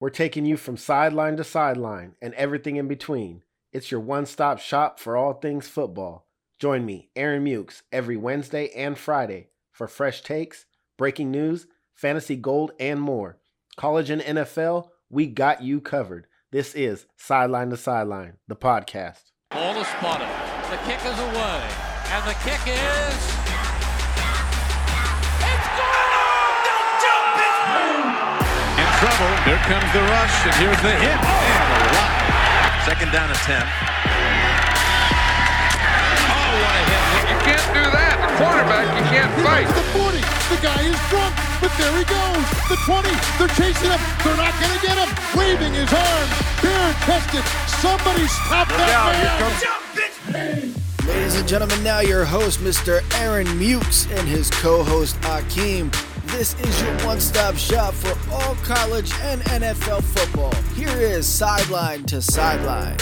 We're taking you from sideline to sideline and everything in between. It's your one stop shop for all things football. Join me, Aaron Mukes, every Wednesday and Friday for fresh takes, breaking news, fantasy gold, and more. College and NFL, we got you covered. This is Sideline to Sideline, the podcast. Ball is spotted. The kick is away. And the kick is. In trouble. Here comes the rush, and here's the hit. Oh. And a lot. Second down attempt. Oh, what a hit. You can't do that. The quarterback, you can't He fight. the 40. The guy is drunk, but there he goes. The 20. They're chasing him. They're not going to get him. Waving his arms. Bare chested. Somebody stop that man. Ladies and gentlemen, now your host, Mr. Aaron Mukes, and his co host, Akeem. This is your one stop shop for all college and NFL football. Here is Sideline to Sideline.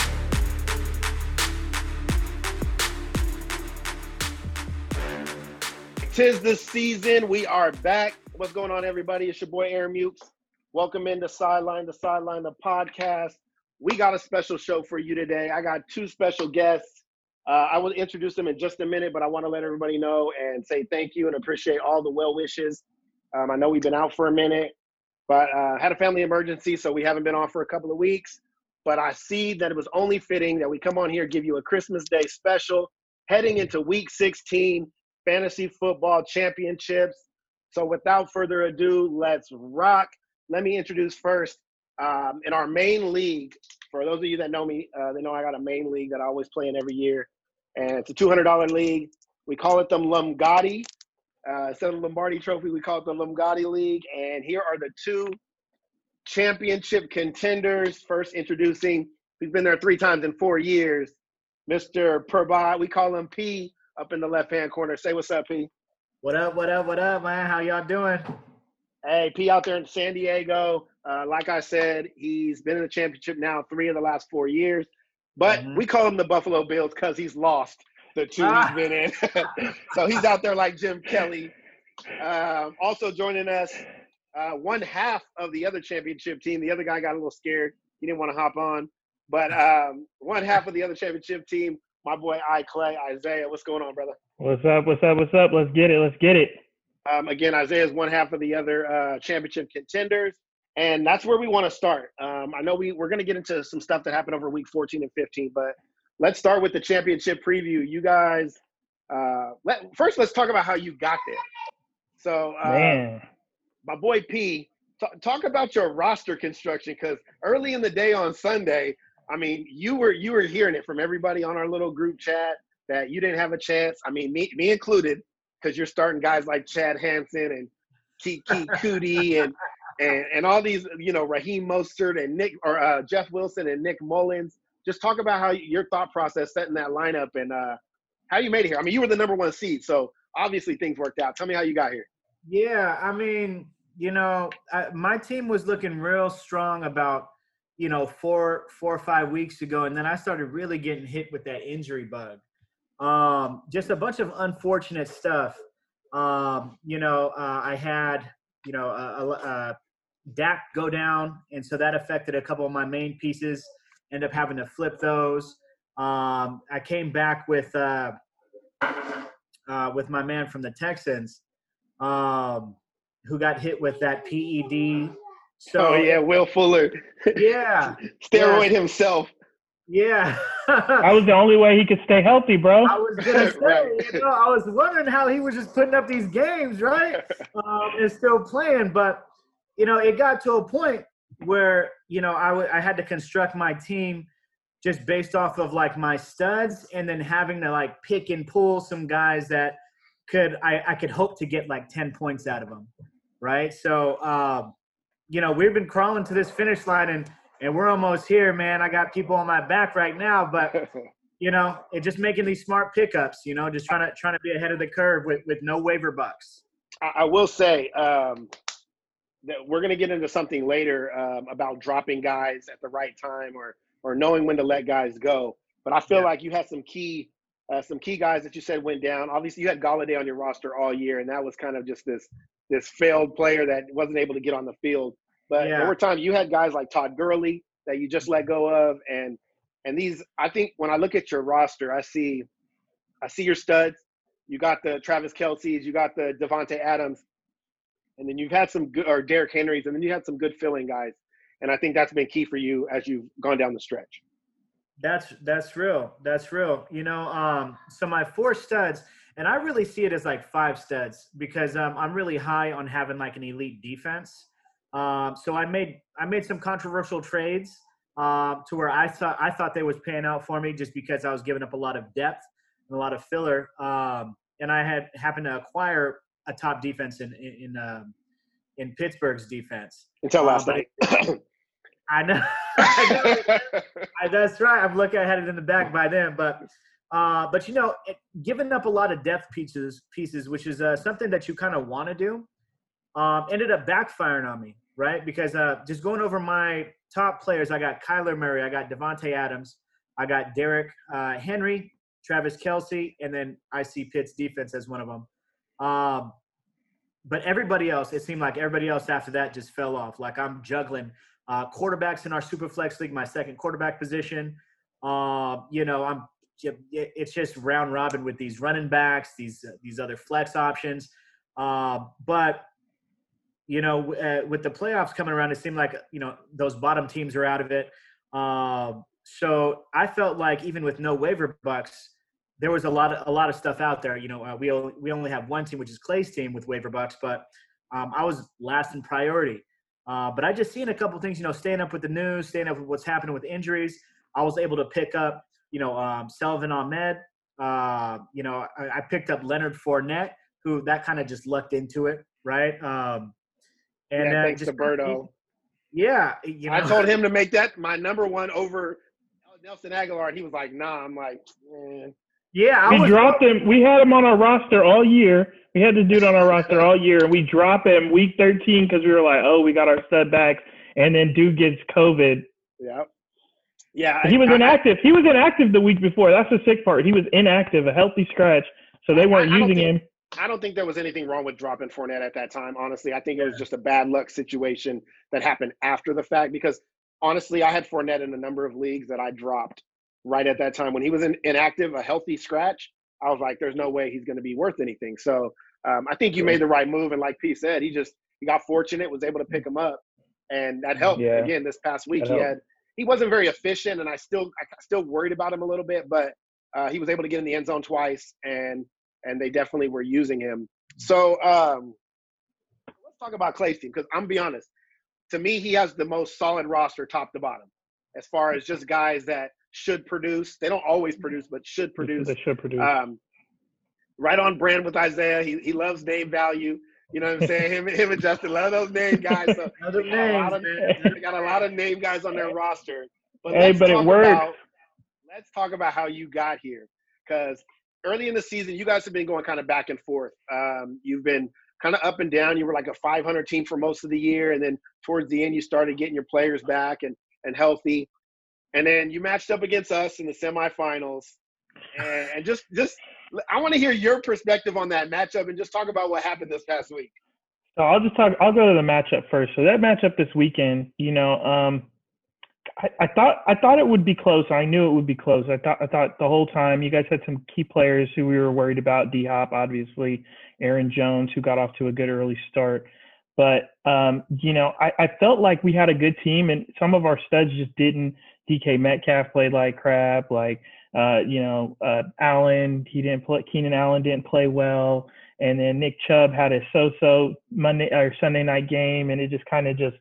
Tis the season. We are back. What's going on, everybody? It's your boy Aaron Mukes. Welcome into Sideline to Sideline, the podcast. We got a special show for you today. I got two special guests. Uh, I will introduce them in just a minute, but I want to let everybody know and say thank you and appreciate all the well wishes. Um, I know we've been out for a minute, but uh, had a family emergency, so we haven't been on for a couple of weeks. But I see that it was only fitting that we come on here, give you a Christmas Day special, heading into Week 16 fantasy football championships. So without further ado, let's rock. Let me introduce first um, in our main league. For those of you that know me, uh, they know I got a main league that I always play in every year, and it's a two hundred dollar league. We call it the Lumgotti. Uh, instead of Lombardi Trophy, we call it the Lombardi League. And here are the two championship contenders. First, introducing he's been there three times in four years, Mr. Purbot. We call him P up in the left hand corner. Say what's up, P. What up, what up, what up, man? How y'all doing? Hey, P out there in San Diego. Uh, like I said, he's been in the championship now three of the last four years. But Mhm. we call him the Buffalo Bills because he's lost the two Ah. he's been in. so he's out there like Jim Kelly. Um, also joining us, uh, one half of the other championship team. The other guy got a little scared. He didn't want to hop on. But um, one half of the other championship team, my boy I Clay, Isaiah. What's going on, brother? What's up? What's up? What's up? Let's get it. Let's get it. Um, again, Isaiah is one half of the other uh, championship contenders, and that's where we want to start. Um, I know we we're going to get into some stuff that happened over week 14 and 15, but let's start with the championship preview. You guys, uh, let, first let's talk about how you got there. So, uh, Man. my boy P, t- talk about your roster construction because early in the day on Sunday, I mean, you were you were hearing it from everybody on our little group chat that you didn't have a chance. I mean, me me included, because you're starting guys like Chad Hansen and Kiki Cootie and and and all these, you know, Raheem Mostert and Nick or uh, Jeff Wilson and Nick Mullens. Just talk about how your thought process setting that lineup and uh, how you made it here. I mean, you were the number one seed, so obviously things worked out. Tell me how you got here. Yeah, I mean, you know, I, my team was looking real strong about, you know, four, four or five weeks ago, and then I started really getting hit with that injury bug. Um, just a bunch of unfortunate stuff. Um, you know, uh, I had, you know, a, a, a Dak go down, and so that affected a couple of my main pieces. End up having to flip those. Um, I came back with uh, uh, with my man from the Texans, um, who got hit with that PED. So oh yeah, Will Fuller, yeah, steroid himself. yeah. That was the only way he could stay healthy, bro. I was gonna say, Right. you know, I was wondering how he was just putting up these games, right, um, and still playing. But you know, it got to a point where you know I w- I had to construct my team just based off of like my studs, and then having to like pick and pull some guys that could I, I could hope to get like ten points out of them, right? So um, you know, we've been crawling to this finish line, and and we're almost here, man. I got people on my back right now, but you know, it just making these smart pickups, you know, just trying to trying to be ahead of the curve with with no waiver bucks. I, I will say um, that we're going to get into something later um, about dropping guys at the right time or or knowing when to let guys go. But I feel Yeah. like you had some key uh, some key guys that you said went down. Obviously, you had Golladay on your roster all year, and that was kind of just this this failed player that wasn't able to get on the field. But Yeah. were times you had guys like Todd Gurley that you just let go of, and and these I think when I look at your roster, I see I see your studs. You got the Travis Kelce's, you got the Davante Adams, and then you've had some good or Derrick Henrys, and then you had some good filling guys. And I think that's been key for you as you've gone down the stretch. That's that's real. That's real. You know, um, so my four studs, and I really see it as like five studs because um, I'm really high on having like an elite defense. Um, so I made I made some controversial trades um, to where I thought I thought they was paying out for me just because I was giving up a lot of depth and a lot of filler, um, and I had happened to acquire a top defense in in in, um, in Pittsburgh's defense. Until last but night. I know. I know. I, that's right. I'm lucky I had it in the back by then. But uh, but you know, it, giving up a lot of depth pieces pieces, which is uh, something that you kind of want to do, um, ended up backfiring on me, right? Because uh, just going over my top players, I got Kyler Murray, I got Davante Adams, I got Derrick uh, Henry, Travis Kelce, and then I see Pitt's defense as one of them. Um, but everybody else, it seemed like everybody else after that just fell off. Like I'm juggling uh, quarterbacks in our super flex league, my second quarterback position. Uh, you know, I'm it's just round robin with these running backs, these uh, these other flex options. Uh, but you know, uh, with the playoffs coming around, it seemed like you know those bottom teams are out of it. Um, so I felt like even with no waiver bucks, there was a lot of a lot of stuff out there. You know, uh, we only, we only have one team, which is Clay's team with waiver bucks, but um, I was last in priority. Uh, but I just seen a couple things, you know, staying up with the news, staying up with what's happening with injuries. I was able to pick up, you know, um, Salvon Ahmed. Uh, you know, I, I, picked up Leonard Fournette, who that kind of just lucked into it, right? Um, and yeah, thanks just, to Berto. Yeah, you know. I told him to make that my number one over Nelson Agholor, and he was like, "Nah." I'm like, man. Yeah, I we dropped him. We had him on our roster all year. We had the dude on our roster all year, and we drop him week 13 because we were like, "Oh, we got our stud back," and then dude gets COVID. Yeah. Yeah. he was I, inactive. he was inactive the week before. That's the sick part. He was inactive, a healthy scratch, so they weren't I, using think, him. I don't think there was anything wrong with dropping Fournette at that time. Honestly, I think it was just a bad luck situation that happened after the fact. Because honestly, I had Fournette in a number of leagues that I dropped right at that time when he was in, inactive, a healthy scratch. I was like, "There's no way he's going to be worth anything." So um, I think you made the right move, and like P said, he just he got fortunate, was able to pick him up, and that helped. Yeah. Again, this past week, That he helped. had he wasn't very efficient, and I still I still worried about him a little bit, but uh, he was able to get in the end zone twice, and and they definitely were using him. So um, let's talk about Clay's team because I'm gonna be honest. To me, he has the most solid roster, top to bottom, as far as just guys that should produce. They don't always produce, but should produce. They should produce. Um, right on brand with Isaiah. He he loves name value. You know what I'm saying? him, him and Justin love those name guys. So Other they, got a lot of, they got a lot of name guys on their roster. But Hey, let's but it talk works. About, let's talk about how you got here, because early in the season, you guys have been going kind of back and forth. Um, you've been kind of up and down. You were like a 500 team for most of the year, and then towards the end, you started getting your players back and and healthy. And then you matched up against us in the semifinals, and, just just I want to hear your perspective on that matchup and just talk about what happened this past week. So I'll just talk. I'll go to the matchup first. So that matchup this weekend, you know, um, I, I thought I thought it would be close. I knew it would be close. I thought I thought the whole time you guys had some key players who we were worried about. D Hop, obviously, Aaron Jones, who got off to a good early start. But um, you know, I, I felt like we had a good team, and some of our studs just didn't. DK Metcalf played like crap. Like uh, you know, uh, Allen, he didn't play. Keenan Allen didn't play well, and then Nick Chubb had a so-so Monday or Sunday night game, and it just kind of just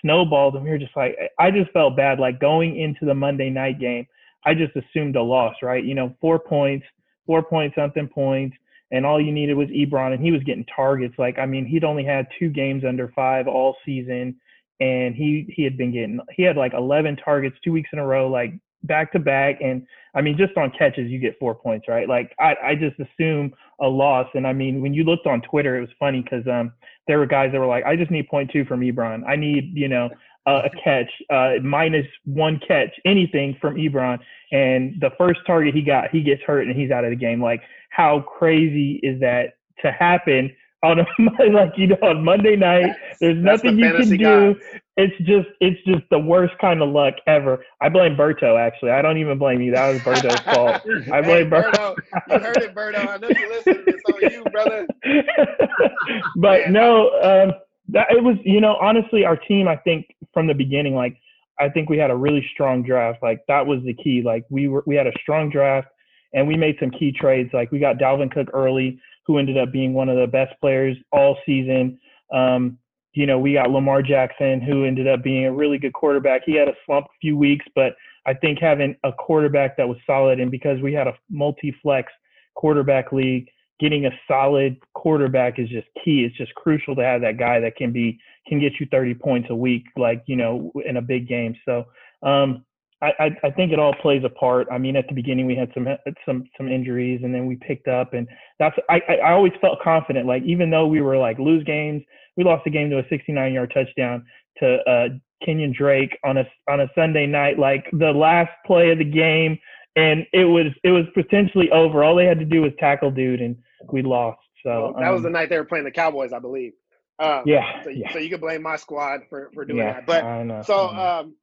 snowballed. And we were just like, I just felt bad. Like going into the Monday night game, I just assumed a loss, right? You know, four points, four point something points, and all you needed was Ebron, and he was getting targets. Like, I mean, he'd only had two games under five all season, and he he had been getting he had like 11 targets two weeks in a row, like back to back, and I mean, just on catches, you get four points, right? Like, I, I just assume a loss. And I mean, when you looked on Twitter, it was funny because um, there were guys that were like, I just need point two from Ebron. I need, you know, uh, a catch, uh, minus one catch, anything from Ebron. And the first target he got, he gets hurt and he's out of the game. Like, how crazy is that to happen on a like you know on Monday night? There's That's the nothing you can do. it's just it's just the worst kind of luck ever. I blame Berto actually. I don't even blame you. That was Berto's fault. I blame hey, Berto. You heard it, Berto. I know you listening. It's on you, brother. but no, um, that it was you know honestly our team. I think from the beginning, like I think we had a really strong draft. Like that was the key. Like we were we had a strong draft and we made some key trades. Like we got Dalvin Cook early, who ended up being one of the best players all season. Um, you know, we got Lamar Jackson, who ended up being a really good quarterback. He had a slump a few weeks, but I think having a quarterback that was solid, and because we had a multi-flex quarterback league, getting a solid quarterback is just key. It's just crucial to have that guy that can be can get you 30 points a week, like you know, in a big game. So um, I, I think it all plays a part. I mean, at the beginning we had some some some injuries, and then we picked up, and that's I I always felt confident. Like even though we were like lose games, we lost the game to a 69 yard touchdown to uh, Kenyan Drake on a on a Sunday night, like the last play of the game, and it was it was potentially over. All they had to do was tackle dude, and we lost. So well, that um, was the night they were playing the Cowboys, I believe. Um, yeah, so, yeah. so you can blame my squad for for doing yeah, that. But so um,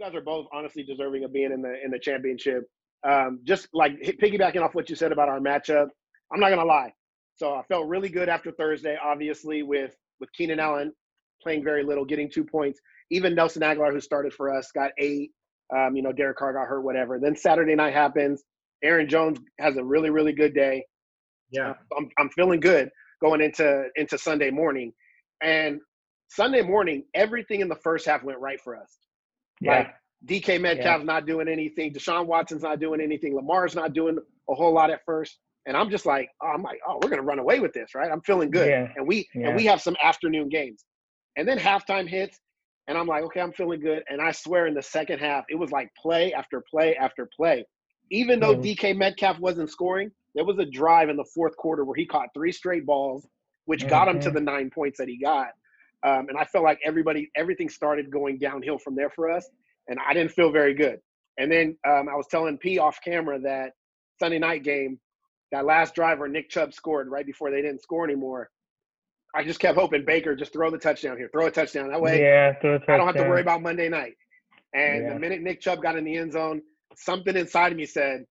guys are both honestly deserving of being in the in the championship. Um, just like piggybacking off what you said about our matchup, I'm not gonna lie. So I felt really good after Thursday, obviously with with Keenan Allen playing very little, getting two points. Even Nelson Agholor, who started for us, got eight. Um, you know, Derek Carr got hurt, whatever. Then Saturday night happens. Aaron Jones has a really, really good day. Yeah, I'm, I'm feeling good going into into Sunday morning, and Sunday morning, everything in the first half went right for us. Yeah. Like DK Metcalf's yeah. not doing anything. Deshaun Watson's not doing anything. Lamar's not doing a whole lot at first. And I'm just like, oh, I'm like, oh, we're gonna run away with this, right? I'm feeling good. Yeah. And we and we have some afternoon games. And then halftime hits, and I'm like, okay, I'm feeling good. And I swear in the second half, it was like play after play after play. Even though mm. DK Metcalf wasn't scoring, there was a drive in the fourth quarter where he caught three straight balls, which mm-hmm. got him to the nine points that he got. Um, and I felt like everybody, everything started going downhill from there for us and I didn't feel very good. And then um, I was telling P off camera that Sunday night game, that last driver Nick Chubb scored right before they didn't score anymore. I just kept hoping Baker just throw the touchdown here, throw a touchdown. That way, yeah, I don't have to worry about Monday night. And yeah. the minute Nick Chubb got in the end zone, something inside of me said,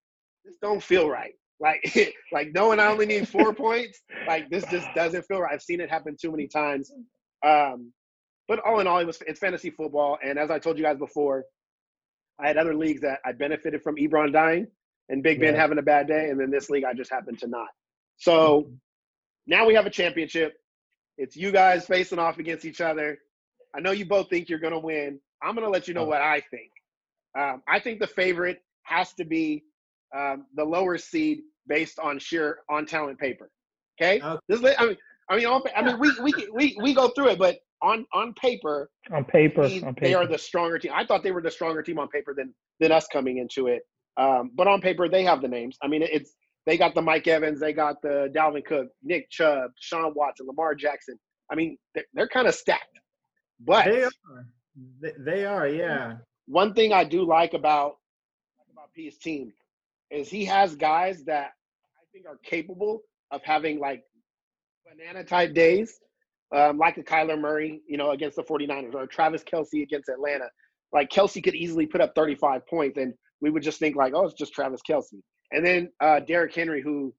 "This don't feel right." Like, like knowing I only need four points, like this just doesn't feel right. I've seen it happen too many times. Um, but all in all, it was it's fantasy football. And as I told you guys before, I had other leagues that I benefited from Ebron dying and Big Ben yeah. having a bad day, and then this league I just happened to not. So mm-hmm. now we have a championship. It's you guys facing off against each other. I know you both think you're going to win. I'm going to let you know oh. what I think. Um, I think the favorite has to be um, the lower seed based on sheer on talent paper. Okay, okay. This, I mean, I mean, I mean, we we we we go through it, but on on paper, on paper, on paper, they are the stronger team. I thought they were the stronger team on paper than than us coming into it. Um, but on paper, they have the names. I mean, it's they got the Mike Evans, they got the Dalvin Cook, Nick Chubb, Sean Watson, Lamar Jackson. I mean, they're, they're kind of stacked. But they are. They are, yeah. One thing I do like about about P's team is he has guys that I think are capable of having like banana type days um, like a Kyler Murray, you know, against the 49ers or Travis Kelce against Atlanta. Like Kelce could easily put up 35 points and we would just think like, oh, it's just Travis Kelce. And then uh, Derrick Henry, who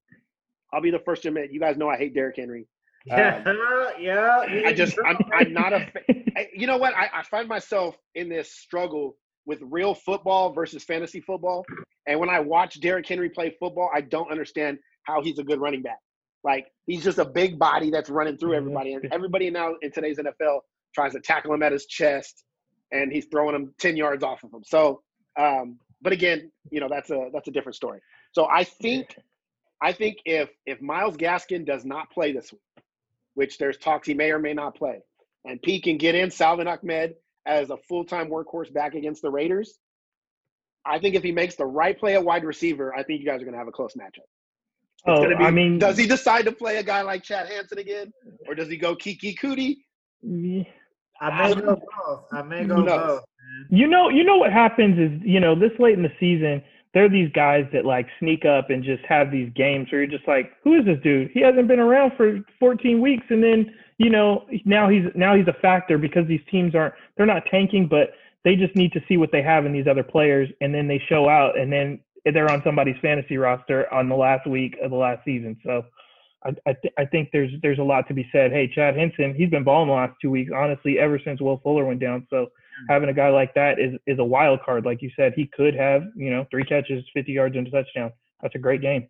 I'll be the first to admit, you guys know I hate Derrick Henry. Yeah, um, yeah. I just, I'm, I'm not a. you know what? I, I find myself in this struggle with real football versus fantasy football. And when I watch Derrick Henry play football, I don't understand how he's a good running back. Like he's just a big body that's running through mm-hmm. everybody, and everybody now in today's NFL tries to tackle him at his chest, and he's throwing him ten yards off of him. So, um, but again, you know that's a that's a different story. So I think, I think if if Myles Gaskin does not play this week, which there's talks he may or may not play, and P can get in Salvon Ahmed as a full time workhorse back against the Raiders, I think if he makes the right play at wide receiver, I think you guys are going to have a close matchup. It's oh, be, I mean, does he decide to play a guy like Chad Hansen again, or does he go Keke Coutee? I may go both. I may go both. You know, you know what happens is, you know, this late in the season, there are these guys that like sneak up and just have these games where you're just like, who is this dude? He hasn't been around for 14 weeks, and then you know, now he's now he's a factor because these teams aren't they're not tanking, but they just need to see what they have in these other players, and then they show out, and then they're on somebody's fantasy roster on the last week of the last season. So I I, th- I think there's there's a lot to be said. Hey, Chad Hansen, he's been balling the last two weeks, honestly, ever since Will Fuller went down. So mm. having a guy like that is is a wild card. Like you said, he could have you know three catches, 50 yards, and a touchdown. That's a great game.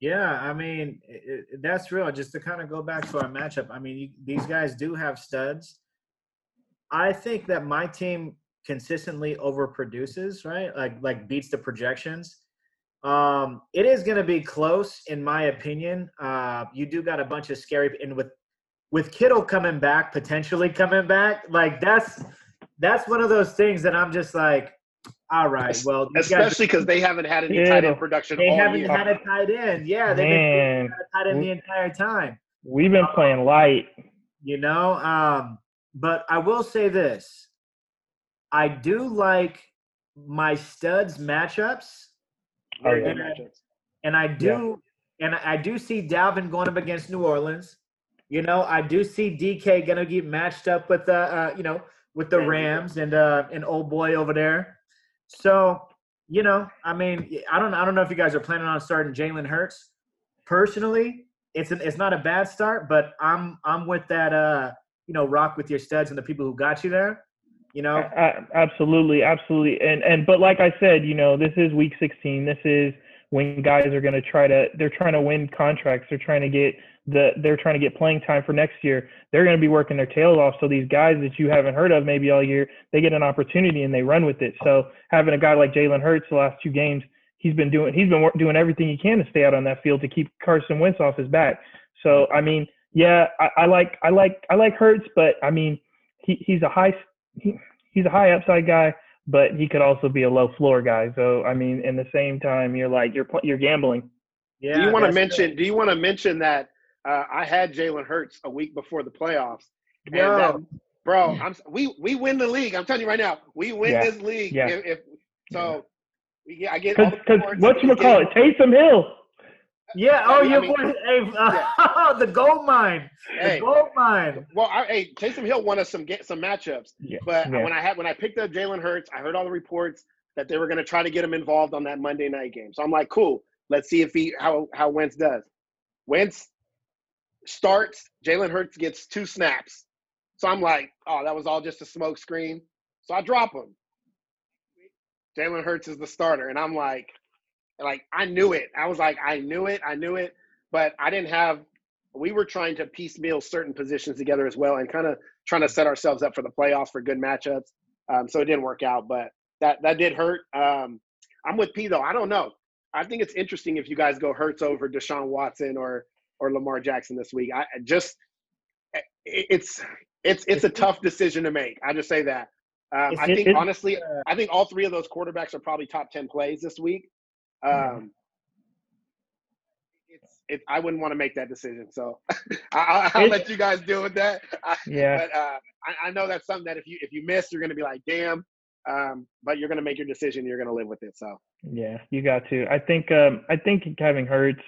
Yeah, I mean it, it, that's real. Just to kind of go back to our matchup, I mean you, these guys do have studs. I think that my team consistently overproduces, right? Like like beats the projections. Um, it is going to be close, in my opinion. Uh, you do got a bunch of scary, and with with Kittle coming back, potentially coming back, like that's that's one of those things that I'm just like, all right, well, especially because they haven't had any tight end production. They haven't year. had a tight end. Yeah, they've Man. been tight end the entire time. We've been playing light. You know, um, but I will say this: I do like my studs matchups. Very Oh, good yeah. matchups. And I do, and I do see Dalvin going up against New Orleans. You know, I do see DK gonna get matched up with the, uh, you know, with the Rams and uh, an old boy over there. So, you know, I mean, I don't, I don't know if you guys are planning on starting Jalen Hurts. Personally, it's an, it's not a bad start, but I'm, I'm with that, uh, you know, rock with your studs and the people who got you there. You know, absolutely, absolutely. And and but like I said, you know, this is week 16. This is when guys are going to try to they're trying to win contracts. They're trying to get the they're trying to get playing time for next year. They're going to be working their tails off. So these guys that you haven't heard of maybe all year, they get an opportunity and they run with it. So having a guy like Jalen Hurts the last two games, he's been doing he's been doing everything he can to stay out on that field to keep Carson Wentz off his back. So I mean, yeah, I, I like I like I like Hurts, but I mean, he he's a high he, he's a high upside guy, but he could also be a low floor guy. So I mean, in the same time, you're like you're you're gambling. yeah. do you want to that's mention? Do you want to mention that uh, I had Jalen Hurts a week before the playoffs? good. And that, bro, I'm we we win the league. I'm telling you right now, we win Yeah. this league. Yeah. If, if so, we get, I get Because the what you we call it, get- Taysom Hill. Yeah. Oh, I Oh, mean- your I mean- boy. Hey, the gold mine. Hey. The gold mine. Well, I, hey, Taysom Hill won us some get some matchups, Yeah. but yeah. when I had when I picked up Jalen Hurts, I heard all the reports that they were going to try to get him involved on that Monday night game. So I'm like, cool. Let's see if he how how Wentz does. Wentz starts. Jalen Hurts gets two snaps. So I'm like, oh, that was all just a smoke screen. So I drop him. Jalen Hurts is the starter, and I'm like, like I knew it. I was like, I knew it. I knew it. But I didn't have. We were trying to piecemeal certain positions together as well, and kind of trying to set ourselves up for the playoffs for good matchups. Um, so it didn't work out, but that that did hurt. Um, I'm with P though. I don't know. I think it's interesting if you guys go Hurts over Deshaun Watson or or Lamar Jackson this week. I just it- it's it's it's a tough decision to make. I just say that. Um, I think honestly, I think all three of those quarterbacks are probably top ten plays this week. Um, it's it, I wouldn't want to make that decision, so I, I'll It- let you guys deal with that. I, Yeah. but uh, I, I know that's something that if you if you miss, you're going to be like, damn. Um, but you're going to make your decision. You're going to live with it. So Yeah, you got to. I think um I think having Hurts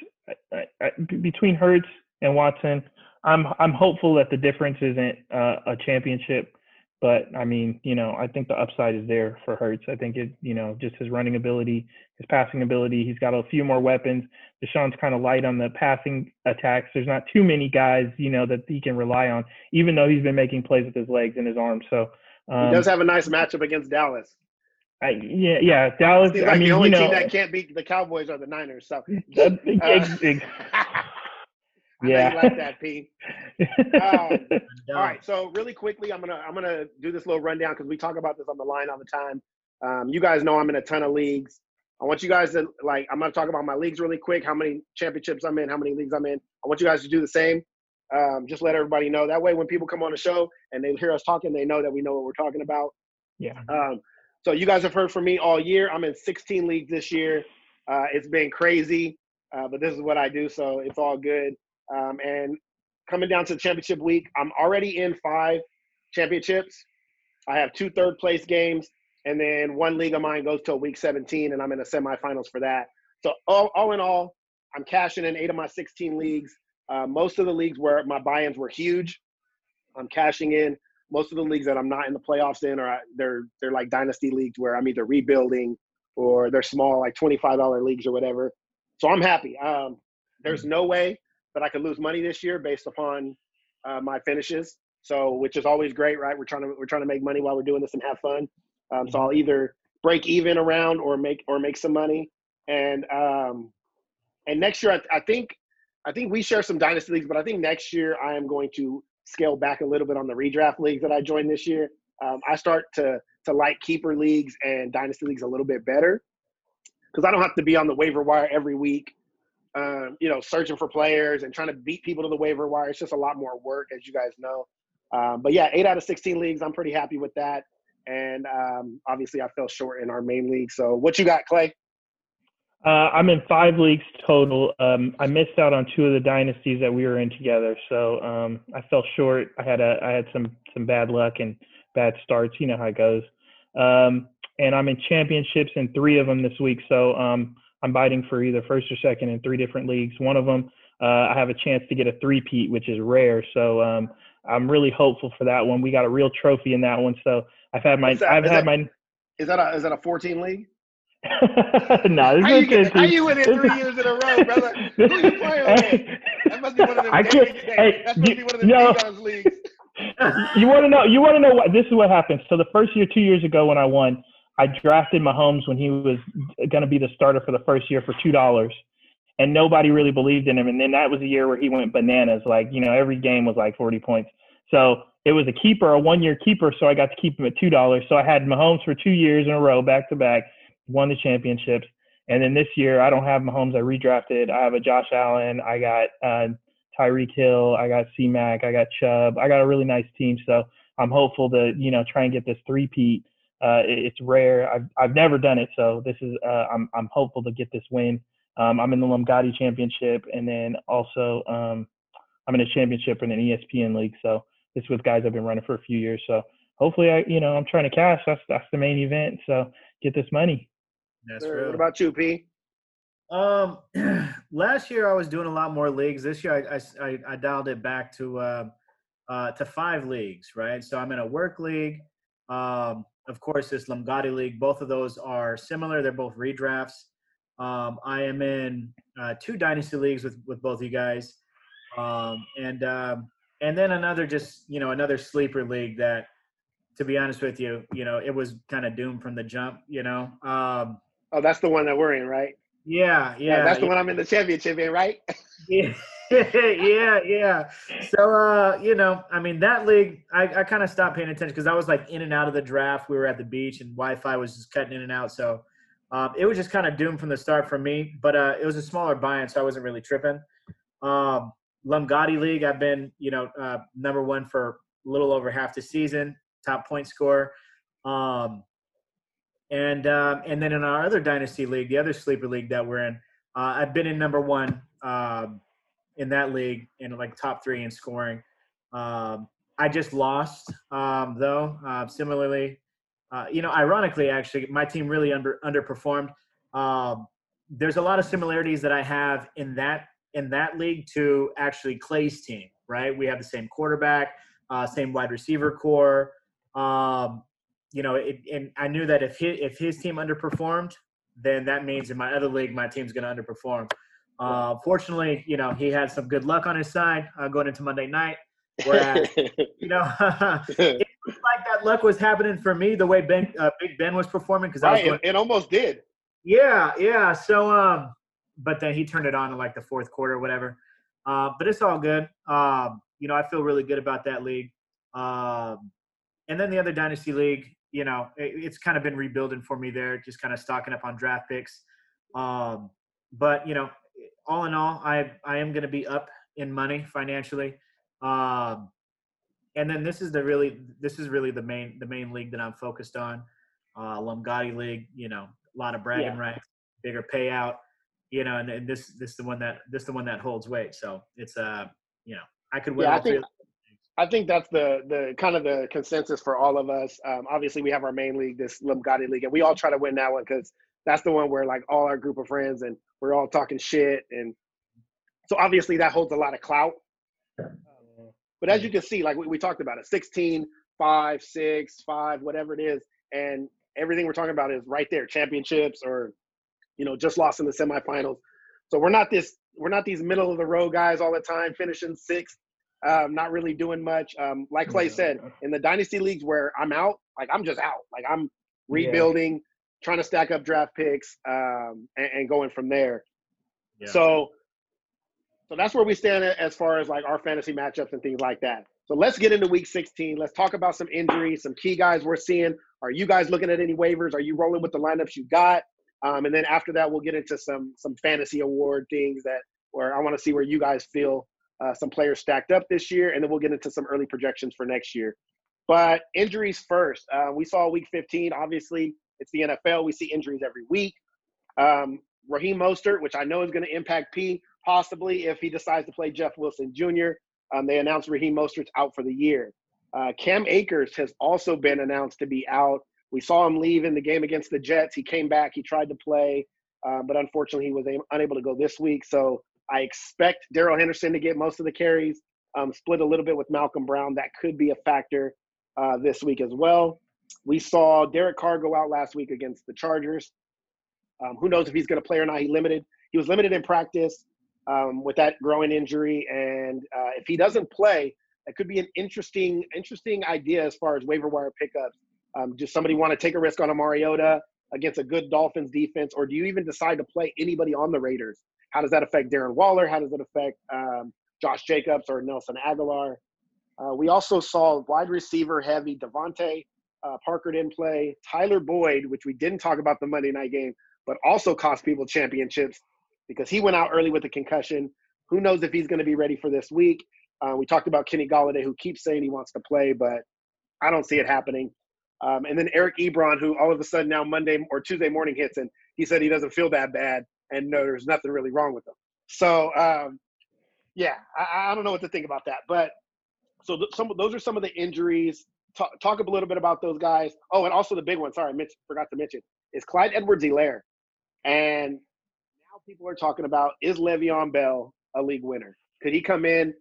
I, I, b- between Hurts and Watson, I'm I'm hopeful that the difference isn't uh, a championship. But I mean, you know, I think the upside is there for Hurts. I think it, you know, just his running ability, his passing ability. He's got a few more weapons. Deshaun's kind of light on the passing attacks. There's not too many guys, you know, that he can rely on, even though he's been making plays with his legs and his arms. So um, he does have a nice matchup against Dallas. I, yeah, yeah, Dallas. Like I mean, the only you know, team that can't beat the Cowboys are the Niners. So Uh, uh, ex- ex- I know Yeah. you like that, P. Um, All right, so really quickly, I'm gonna I'm gonna do this little rundown because we talk about this on the line all the time. Um, you guys know I'm in a ton of leagues. I want you guys to like. I'm gonna talk about my leagues really quick. How many championships I'm in? How many leagues I'm in? I want you guys to do the same. Um, just let everybody know. That way, when people come on the show and they hear us talking, they know that we know what we're talking about. yeah. Um, so you guys have heard from me all year. I'm in 16 leagues this year. Uh, it's been crazy, uh, but this is what I do, so it's all good. Um, and coming down to the championship week, I'm already in five championships. I have two third place games, and then one league of mine goes till week 17, and I'm in the semifinals for that. So all, all in all, I'm cashing in eight of my 16 leagues. Uh, most of the leagues where my buy-ins were huge, I'm cashing in. Most of the leagues that I'm not in the playoffs in, or they're they're like dynasty leagues where I'm either rebuilding or they're small, like $25 leagues or whatever. So I'm happy. Um, there's no way that I could lose money this year based upon uh, my finishes. So, which is always great, right? We're trying to we're trying to make money while we're doing this and have fun. Um, so I'll either break even around or make or make some money. And um, and next year, I, I think I think we share some dynasty leagues, but I think next year I am going to scale back a little bit on the redraft leagues that I joined this year. Um, I start to to like keeper leagues and dynasty leagues a little bit better because I don't have to be on the waiver wire every week, um, you know, searching for players and trying to beat people to the waiver wire. It's just a lot more work, as you guys know. Um, but yeah, eight out of 16 leagues, I'm pretty happy with that. And um, obviously, I fell short in our main league. So, what you got, Clay? Uh, I'm in five leagues total. Um, I missed out on two of the dynasties that we were in together, so um, I fell short. I had a I had some some bad luck and bad starts. You know how it goes. Um, and I'm in championships in three of them this week. So um, I'm biting for either first or second in three different leagues. One of them, uh, I have a chance to get a three-peat, which is rare. So um, I'm really hopeful for that one. We got a real trophy in that one. So I've had my, that, I've had that, my. Is that a is that a 14 league? no, how, you get, how you in it three years in a row, brother? Who you playing? That must be one of them. I can't, hey, that must you, be one of them no, leagues. you want to know? You want to know what? This is what happened. So the first year, two years ago, when I won, I drafted Mahomes when he was going to be the starter for the first year for two dollars, and nobody really believed in him. And then that was a year where he went bananas. Like you know, every game was like forty points. So it was a keeper, a one-year keeper. So I got to keep him at two dollars. So I had Mahomes for two years in a row, back to back, won the championships. And then this year, I don't have Mahomes. I redrafted. I have a Josh Allen. I got uh, Tyreek Hill. I got C Mac. I got Chubb. I got a really nice team. So I'm hopeful to you know try and get this three peat uh, it's rare. I've I've never done it, so this is uh, I'm I'm hopeful to get this win. Um, I'm in the Lomgotti Championship, and then also um, I'm in a championship in an ESPN league. So this with guys I've been running for a few years. So hopefully, I you know I'm trying to cash. That's that's the main event. So get this money. That's true. What about you, P? Um, last year I was doing a lot more leagues. This year I I, I dialed it back to uh, uh, to five leagues, right? So I'm in a work league. Um, of course, this Lomgotti League. Both of those are similar. They're both redrafts. Um, I am in uh, two dynasty leagues with with both you guys, um, and um, and then another just you know another sleeper league that, to be honest with you, you know it was kind of doomed from the jump. You know. Um, oh, that's the one that we're in, right? Yeah, yeah. yeah that's the yeah. one I'm in the championship in, right? yeah. yeah, yeah. So, uh, you know, I mean, that league, I, I kind of stopped paying attention because I was like in and out of the draft. We were at the beach and Wi-Fi was just cutting in and out. So, um, it was just kind of doomed from the start for me. But uh, it was a smaller buy-in, so I wasn't really tripping. Um, Lomgotti League, I've been, you know, uh, number one for a little over half the season, top point score. Um, and um, and then in our other dynasty league, the other sleeper league that we're in, uh, I've been in number one. Um, in that league in like top three in scoring. Um, I just lost um, though. Uh, similarly, uh, you know, ironically, actually, my team really under underperformed. Um, there's a lot of similarities that I have in that in that league to actually Clay's team. Right, we have the same quarterback, uh, same wide receiver corps. Um, you know, it, and I knew that if if his team underperformed, then that means in my other league, my team's going to underperform. Uh, fortunately, you know, he had some good luck on his side uh, going into Monday night. Whereas, you know, it looked like that luck was happening for me the way Ben, uh, Big Ben was performing because right, I was going, it almost did. Yeah, yeah. So, um, but then he turned it on in like the fourth quarter, or whatever. Uh, but it's all good. Um, you know, I feel really good about that league. Um, and then the other dynasty league, you know, it, it's kind of been rebuilding for me there, just kind of stocking up on draft picks. Um, but you know, all in all, I I am going to be up in money financially. Um, and then this is the really this is really the main the main league that I'm focused on. Uh, Lomgotti League, you know, a lot of bragging yeah. rights, bigger payout, you know, and, and this this the one that this the one that holds weight. So it's uh you know I could win. Yeah, I think I think that's the the kind of the consensus for all of us. Um, obviously, we have our main league, this Lomgotti League, and we all try to win that one because that's the one where like all our group of friends and we're all talking shit and So obviously that holds a lot of clout. But as you can see, like we, we talked about it, 16, 5, 6, 5, whatever it is. And everything we're talking about is right there, championships or, you know, just lost in the semifinals. So we're not this, we're not these middle of the road guys all the time, finishing sixth, um, not really doing much. Um, like Clay said, in the dynasty leagues where I'm out, like I'm just out. Like I'm rebuilding, yeah. Trying to stack up draft picks, um, and, and, going from there. Yeah. So so that's where we stand as far as like our fantasy matchups and things like that. So let's get into week 16. Let's talk about some injuries, some key guys we're seeing. Are you guys looking at any waivers? Are you rolling with the lineups you got? Um, and then after that, we'll get into some some fantasy award things that where I want to see where you guys feel uh, some players stacked up this year, and then we'll get into some early projections for next year. But injuries first. Uh, we saw week 15. Obviously, it's the NFL. We see injuries every week. Um, Raheem Mostert, which I know is going to impact P, possibly if he decides to play Jeff Wilson Jr. Um, they announced Raheem Mostert's out for the year. Uh, Cam Akers has also been announced to be out. We saw him leave in the game against the Jets. He came back. He tried to play, uh, but unfortunately, he was unable to go this week. So I expect Darrell Henderson to get most of the carries. Um, split a little bit with Malcolm Brown. That could be a factor uh, this week as well. We saw Derek Carr go out last week against the Chargers. Um, who knows if he's going to play or not? He limited. He was limited in practice um, with that groin injury. And uh, if he doesn't play, that could be an interesting, interesting idea as far as waiver wire pickups. Um, does somebody want to take a risk on a Mariota against a good Dolphins defense, or do you even decide to play anybody on the Raiders? How does that affect Darren Waller? How does it affect um, Josh Jacobs or Nelson Agholor? Uh, we also saw wide receiver heavy DeVante uh, Parker didn't play. Tyler Boyd, which we didn't talk about the Monday night game, but also cost people championships because he went out early with a concussion. Who knows if he's going to be ready for this week? Uh, we talked about Kenny Golladay, who keeps saying he wants to play, but I don't see it happening. Um, and then Eric Ebron, who all of a sudden now Monday or Tuesday morning hits, and he said he doesn't feel that bad, and no, there's nothing really wrong with him. So, um, yeah, I, I, don't know what to think about that. But so th- some those are some of the injuries. Talk, talk a little bit about those guys. Oh, and also the big one. Sorry, I forgot to mention is Clyde Edwards-Helaire, and now people are talking about is Le'Veon Bell a league winner? Could he come in,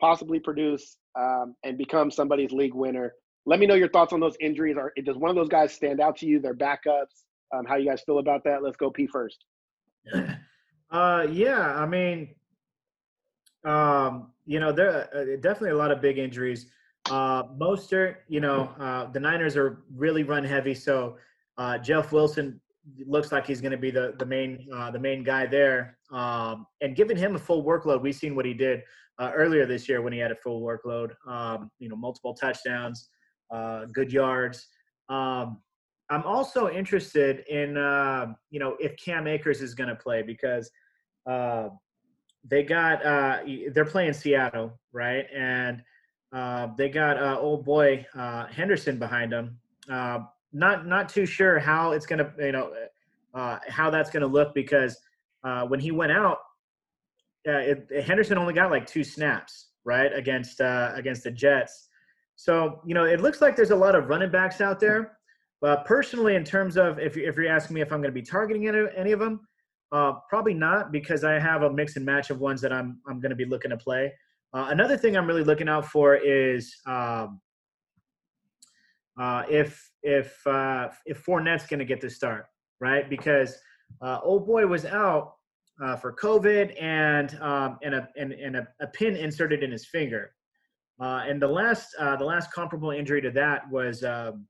possibly produce, um, and become somebody's league winner? Let me know your thoughts on those injuries. Are does one of those guys stand out to you? Their backups. Um, how you guys feel about that? Let's go P first. Uh, yeah, I mean, um, you know, there are uh, definitely a lot of big injuries. Uh, Mostert, you know, uh, the Niners are really run heavy, so uh, Jeff Wilson looks like he's going to be the the main uh, the main guy there. Um, and giving him a full workload, we've seen what he did uh, earlier this year when he had a full workload. Um, you know, multiple touchdowns, uh, good yards. Um, I'm also interested in uh, you know if Cam Akers is going to play because uh, they got uh, they're playing Seattle, right? And they got old boy Henderson behind them not not too sure how it's gonna you know uh, how that's gonna look because uh, when he went out, uh, it, Henderson only got like two snaps right against uh, against the Jets. So you know it looks like there's a lot of running backs out there. But personally, in terms of if if you're asking me if I'm to be targeting any, any of them, uh, probably not because I have a mix and match of ones that I'm I'm to be looking to play. Uh, another thing I'm really looking out for is um, uh, if if uh, if Fournette's going to get the start, right? Because uh, old boy was out uh, for COVID and um, and a and, and a, a, pin inserted in his finger. Uh, and the last uh, the last comparable injury to that was um,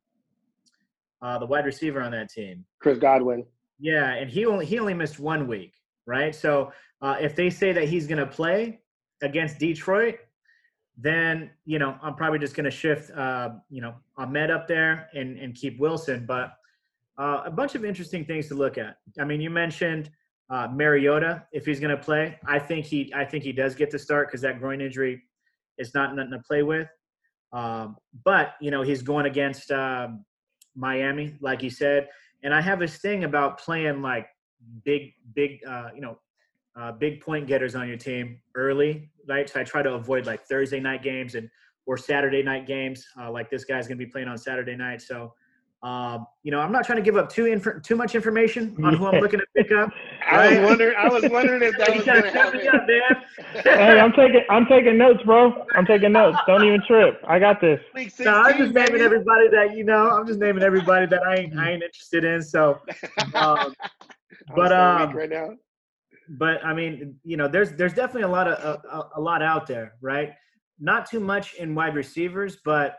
uh, the wide receiver on that team, Chris Godwin. Yeah, and he only he only missed one week, right? So uh, if they say that he's going to play against Detroit, then you know I'm probably just going to shift uh, you know Ahmed up there and and keep Wilson. But uh, a bunch of interesting things to look at. I mean, you mentioned uh, Mariota if he's going to play. I think he I think he does get to start because that groin injury is not nothing to play with. Um, but you know he's going against um, Miami, like you said, and I have this thing about playing like big big uh, you know uh, big point getters on your team early, right? So I try to avoid like Thursday night games and or Saturday night games. Uh, like this guy's going to be playing on Saturday night, so Um, you know, I'm not trying to give up too inf- too much information on who I'm looking to pick up. I was wondering. I was wondering if that was going to happen. up, man. hey, I'm taking I'm taking notes, bro. I'm taking notes. Don't even trip. I got this. Week No, I'm just naming baby. everybody that you know. I'm just naming everybody that I ain't I ain't interested in. So, um, but, um, right now. But I mean, you know, there's there's definitely a lot of a, a, lot out there, right? Not too much in wide receivers, but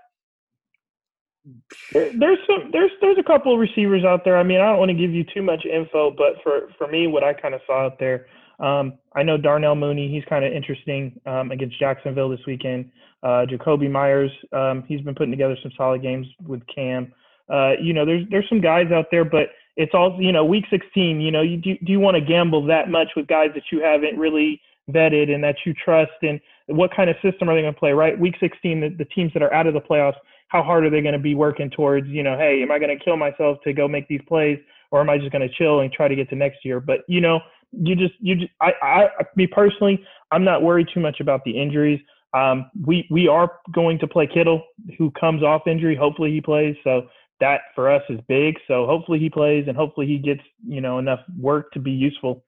There's some there's there's a couple of receivers out there. I mean, I don't want to give you too much info, but for for me, what I kind of saw out there, um, I know Darnell Mooney. He's kind of interesting um, against Jacksonville this weekend. Uh, Jakobi Meyers, um, he's been putting together some solid games with Cam. Uh, you know, there's there's some guys out there, but it's all you know. Week 16, you know, you do, do you want to gamble that much with guys that you haven't really vetted and that you trust, and what kind of system are they going to play? Right, Week 16, the, the teams that are out of the playoffs how hard are they going to be working towards, you know, hey, am I going to kill myself to go make these plays or am I just going to chill and try to get to next year? But, you know, you just, you just, I, I, me personally, I'm not worried too much about the injuries. Um, we, we are going to play Kittle, who comes off injury. Hopefully he plays. So that for us is big. So hopefully he plays and hopefully he gets, you know, enough work to be useful.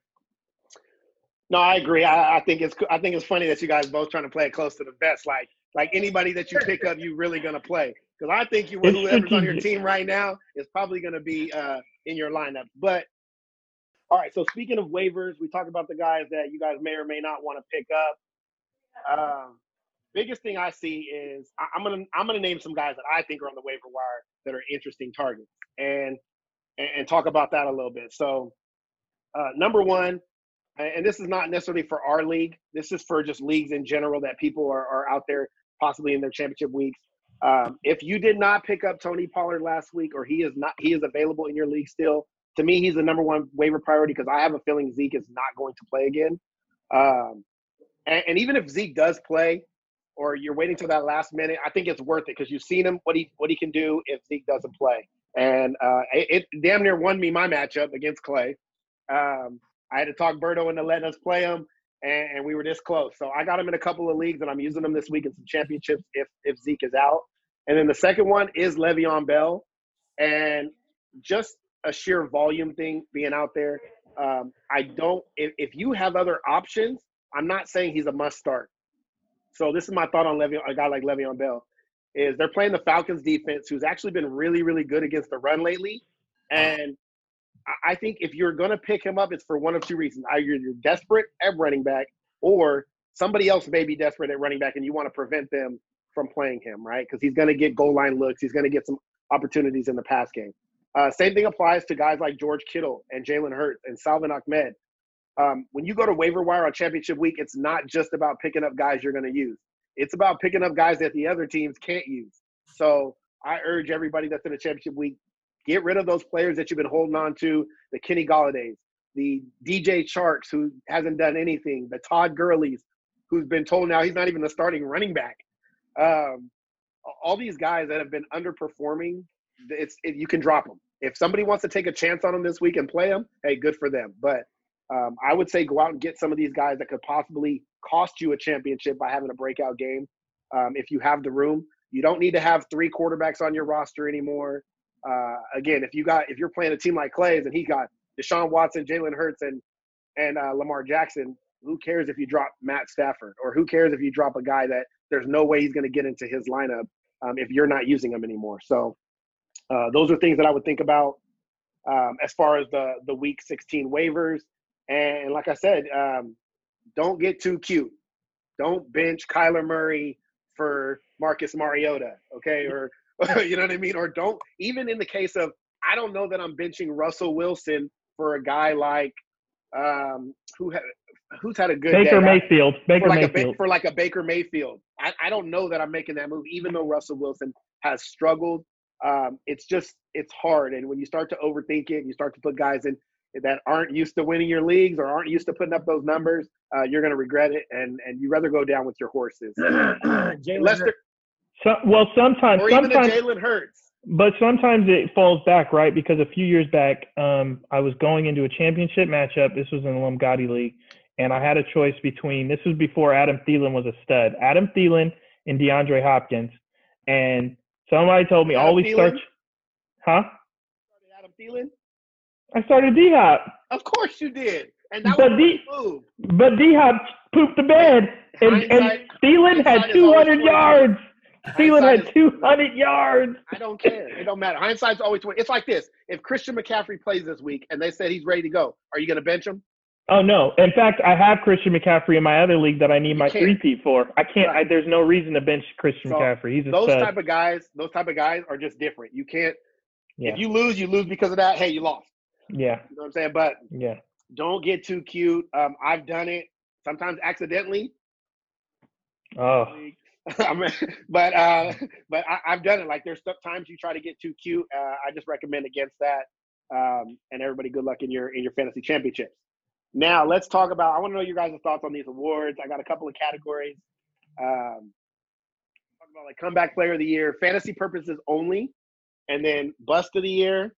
No, I agree. I, I think it's I think it's funny that you guys both trying to play it close to the vest. Like like anybody that you pick up, you really gonna play. Because I think you whoever's on your team right now is probably gonna be uh, in your lineup. But all right. So speaking of waivers, we talked about the guys that you guys may or may not want to pick up. Um, biggest thing I see is I, I'm gonna I'm gonna name some guys that I think are on the waiver wire that are interesting targets and and, talk about that a little bit. So uh, number one, and and this is not necessarily for our league. This is for just leagues in general that people are, are out there possibly in their championship weeks. Um, if you did not pick up Tony Pollard last week, or he is not, he is available in your league still. To me, he's the number one waiver priority because I have a feeling Zeke is not going to play again. Um, and, and even if Zeke does play, or you're waiting till that last minute, I think it's worth it because you've seen him what he what he can do if Zeke doesn't play. And uh, it, it damn near won me my matchup against Clay. Um, I had to talk Berto into letting us play him, and, and we were this close. So I got him in a couple of leagues, and I'm using him this week in some championships if if Zeke is out. And then the second one is Le'Veon Bell, and just a sheer volume thing being out there. Um, I don't. If, if you have other options, I'm not saying he's a must start. So this is my thought on Le'Veon, a guy like Le'Veon Bell, is they're playing the Falcons defense, who's actually been really, really good against the run lately, and I- I think if you're going to pick him up, it's for one of two reasons: either you're desperate at running back, or somebody else may be desperate at running back, and you want to prevent them from playing him, right? Because he's going to get goal line looks, he's going to get some opportunities in the pass game. Uh, same thing applies to guys like George Kittle and Jalen Hurts and Salvon Ahmed. Um, when you go to waiver wire on championship week, it's not just about picking up guys you're going to use. It's about picking up guys that the other teams can't use. So I urge everybody that's in a championship week, get rid of those players that you've been holding on to, the Kenny Golladays, the DJ Charks, who hasn't done anything, the Todd Gurleys, who's been told now he's not even the starting running back. Um, all these guys that have been underperforming, it's it, you can drop them. If somebody wants to take a chance on them this week and play them, hey, good for them. But um, I would say go out and get some of these guys that could possibly cost you a championship by having a breakout game. Um, if you have the room, you don't need to have three quarterbacks on your roster anymore. Uh, again, if you got if you're playing a team like Clay's and he got Deshaun Watson, Jalen Hurts, and and uh, Lamar Jackson, who cares if you drop Matt Stafford or who cares if you drop a guy that there's no way he's going to get into his lineup um, if you're not using him anymore. So uh, those are things that I would think about um, as far as the the Week 16 waivers. And like I said, um, don't get too cute. Don't bench Kyler Murray for Marcus Mariota, okay? Or you know what I mean? Or don't even in the case of I don't know that I'm benching Russell Wilson for a guy like um, who had who's had a good Baker day. Mayfield. Baker for like Mayfield. a for like a Baker Mayfield. I, I don't know that I'm making that move, even though Russell Wilson has struggled. Um, it's just it's hard, and when you start to overthink it, you start to put guys in that aren't used to winning your leagues or aren't used to putting up those numbers. Uh, you're going to regret it, and and you rather go down with your horses. Lester So, well, sometimes, or even sometimes, Jalen Hurts. but sometimes it falls back, right? Because a few years back, um, I was going into a championship matchup. This was in the Lombardi League, and I had a choice between. This was before Adam Thielen was a stud. Adam Thielen and DeAndre Hopkins, and somebody told me Adam always Thielen? start. Huh? Adam Thielen. I started D Hop. Of course you did, and that But was D- move. But D Hop pooped the bed, and, and Thielen had hindsight is always 200 yards. Thielen Hindsight had 200 yards. I don't care. It don't matter. Hindsight's always 20. It's like this. If Christian McCaffrey plays this week and they said he's ready to go, are you going to bench him? Oh no! In fact, I have Christian McCaffrey in my other league that I need my three P for. I can't. I, there's no reason to bench Christian So, McCaffrey. He's a Those stud. type of guys, those type of guys are just different. You can't. yeah, If you lose, you lose because of that. Hey, you lost. Yeah, You know what I'm saying? But yeah. don't get too cute. Um, I've done it sometimes accidentally. Oh, I mean, but uh, but I, I've done it. Like there's times you try to get too cute. Uh, I just recommend against that. Um, and everybody, good luck in your in your fantasy championships. Now let's talk about. I want to know your guys' thoughts on these awards. I got a couple of categories. Um, talk about like comeback player of the year, fantasy purposes only, and then bust of the year,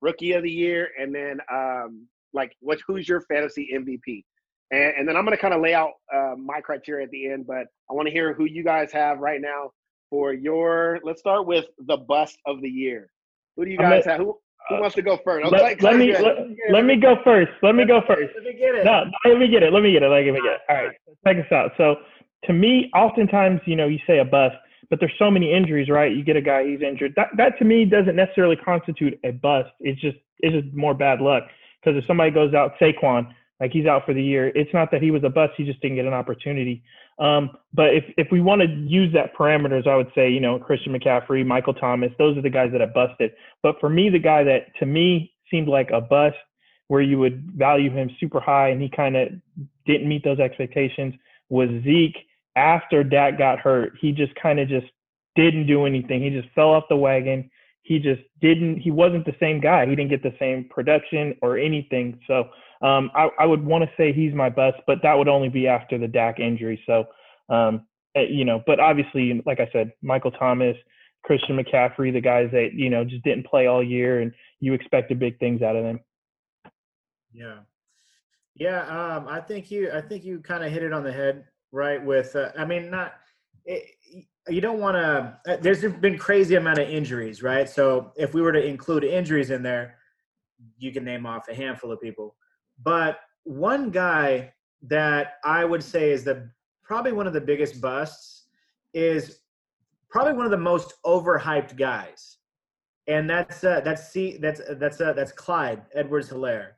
rookie of the year, and then um, like what who's your fantasy MVP? And, and then I'm going to kind of lay out uh, my criteria at the end, but I want to hear who you guys have right now for your. Let's start with the bust of the year. Who do you guys gonna- have? Who, who wants to go first? let, Okay, let me let, let me go first. Let me go first. Let me get it. No, no, let me get it. Let me get it. Let me get it. All right, check this out. So, to me, oftentimes, you know, you say a bust, but there's so many injuries, right? You get a guy he's injured. That that to me doesn't necessarily constitute a bust. It's just it's just more bad luck. Because if somebody goes out, Saquon, like he's out for the year, it's not that he was a bust. He just didn't get an opportunity. Um, but if if we want to use that parameters, I would say you know Christian McCaffrey, Michael Thomas, those are the guys that have busted. But for me, the guy that to me seemed like a bust, where you would value him super high, and he kind of didn't meet those expectations, was Zeke. After Dak got hurt, he just kind of just didn't do anything. He just fell off the wagon. He just didn't. He wasn't the same guy. He didn't get the same production or anything. So um, I, I would want to say he's my best, but that would only be after the Dak injury. So um, eh, you know, but obviously, like I said, Michael Thomas, Christian McCaffrey, the guys that you know just didn't play all year, and you expected big things out of them. Yeah, yeah. Um, I think you. I think you kind of hit it on the head, right? With, uh, I mean, not. It, you don't want to. There's been crazy amount of injuries, right? So if we were to include injuries in there, you can name off a handful of people. But one guy that I would say is the probably one of the biggest busts is probably one of the most overhyped guys, and that's uh, that's C that's that's uh, that's Clyde Edwards Helaire.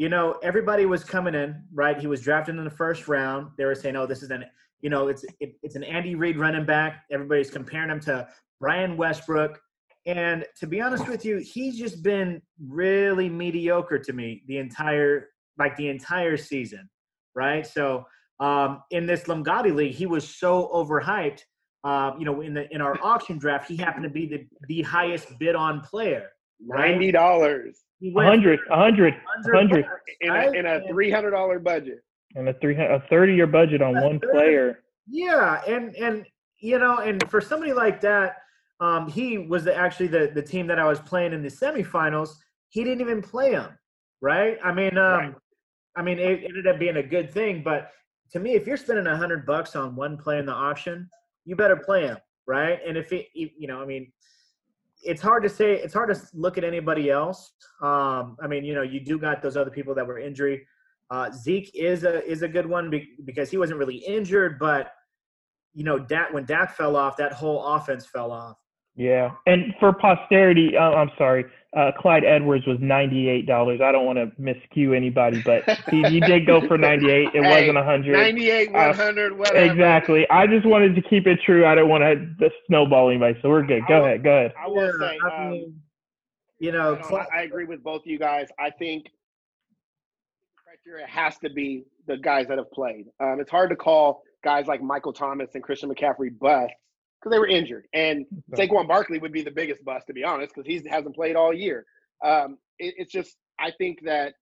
You know, everybody was coming in, right? He was drafted in the first round. They were saying, "Oh, this is an you know, it's it, it's an Andy Reid running back." Everybody's comparing him to Brian Westbrook. And to be honest with you, he's just been really mediocre to me the entire like the entire season, right? So um, in this Lombardi league, he was so overhyped. Um, you know, in the in our auction draft, he happened to be the the highest bid on player. right? Ninety dollars He went hundred, a hundred, hundred, in a, in a three hundred dollar budget. and a three a thirty year budget on one player. Yeah, and and you know, and for somebody like that, um, he was the, actually the the team that I was playing in the semifinals. He didn't even play him, right? I mean, um, Right. I mean, it ended up being a good thing, but to me, if you're spending a hundred bucks on one play in the auction, you better play him, right? And if it, you you know, I mean, it's hard to say. It's hard to look at anybody else. Um, I mean, you know, you do got those other people that were injury. Uh, Zeke is a is a good one be- because he wasn't really injured, but you know, Dak when Dak fell off, that whole offense fell off. Yeah, and for posterity, uh, I'm sorry, uh, Clyde Edwards was ninety eight dollars. I don't want to miscue anybody, but he, he did go for ninety eight. It Hey, wasn't a hundred. Ninety eight, Uh, one hundred, whatever. Exactly. I just wanted to keep it true. I don't want to snowball anybody. So we're good. Go will- ahead. Go ahead. I will say, um, you know, I, Cl- I agree with both of you guys. I think the criteria has to be the guys that have played. Um, it's hard to call guys like Michael Thomas and Christian McCaffrey busts because they were injured, and Saquon Barkley would be the biggest bust to be honest because he hasn't played all year. Um, it, it's just I think that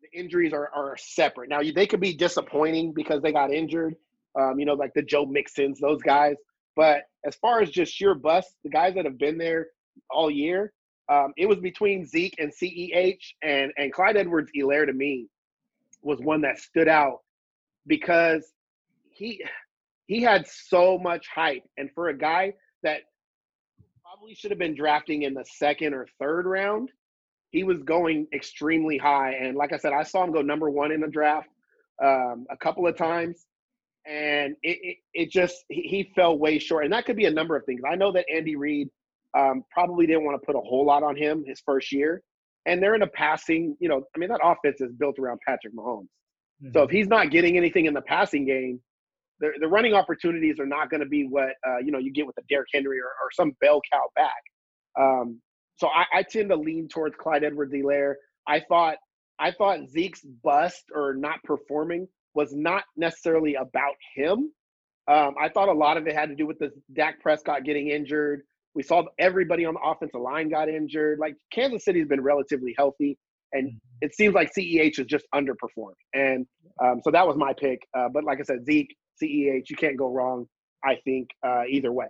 the injuries are, are separate. Now they could be disappointing because they got injured. Um, you know, like the Joe Mixons, those guys. But as far as just sheer bust, the guys that have been there all year, um, it was between Zeke and CEH, and and Clyde Edwards Helaire to me was one that stood out because he he had so much hype, and for a guy that probably should have been drafting in the second or third round. He was going extremely high, and like I said, I saw him go number one in the draft um, a couple of times, and it, it, it just he, he, fell way short. And that could be a number of things. I know that Andy Reid um, probably didn't want to put a whole lot on him his first year, and they're in a passing. You know, I mean that offense is built around Patrick Mahomes. Mm-hmm. So if he's not getting anything in the passing game, the, the running opportunities are not going to be what uh, you know you get with a Derrick Henry or, or some bell cow back. Um, so I, I, tend to lean towards Clyde Edwards-Helaire. I thought I thought Zeke's bust or not performing was not necessarily about him. Um, I thought a lot of it had to do with the Dak Prescott getting injured. We saw everybody on the offensive line got injured. Like Kansas City's been relatively healthy, and mm-hmm. it seems like CEH has just underperformed. And um, so that was my pick. Uh, but like I said, Zeke, CEH, you can't go wrong. I think uh, either way.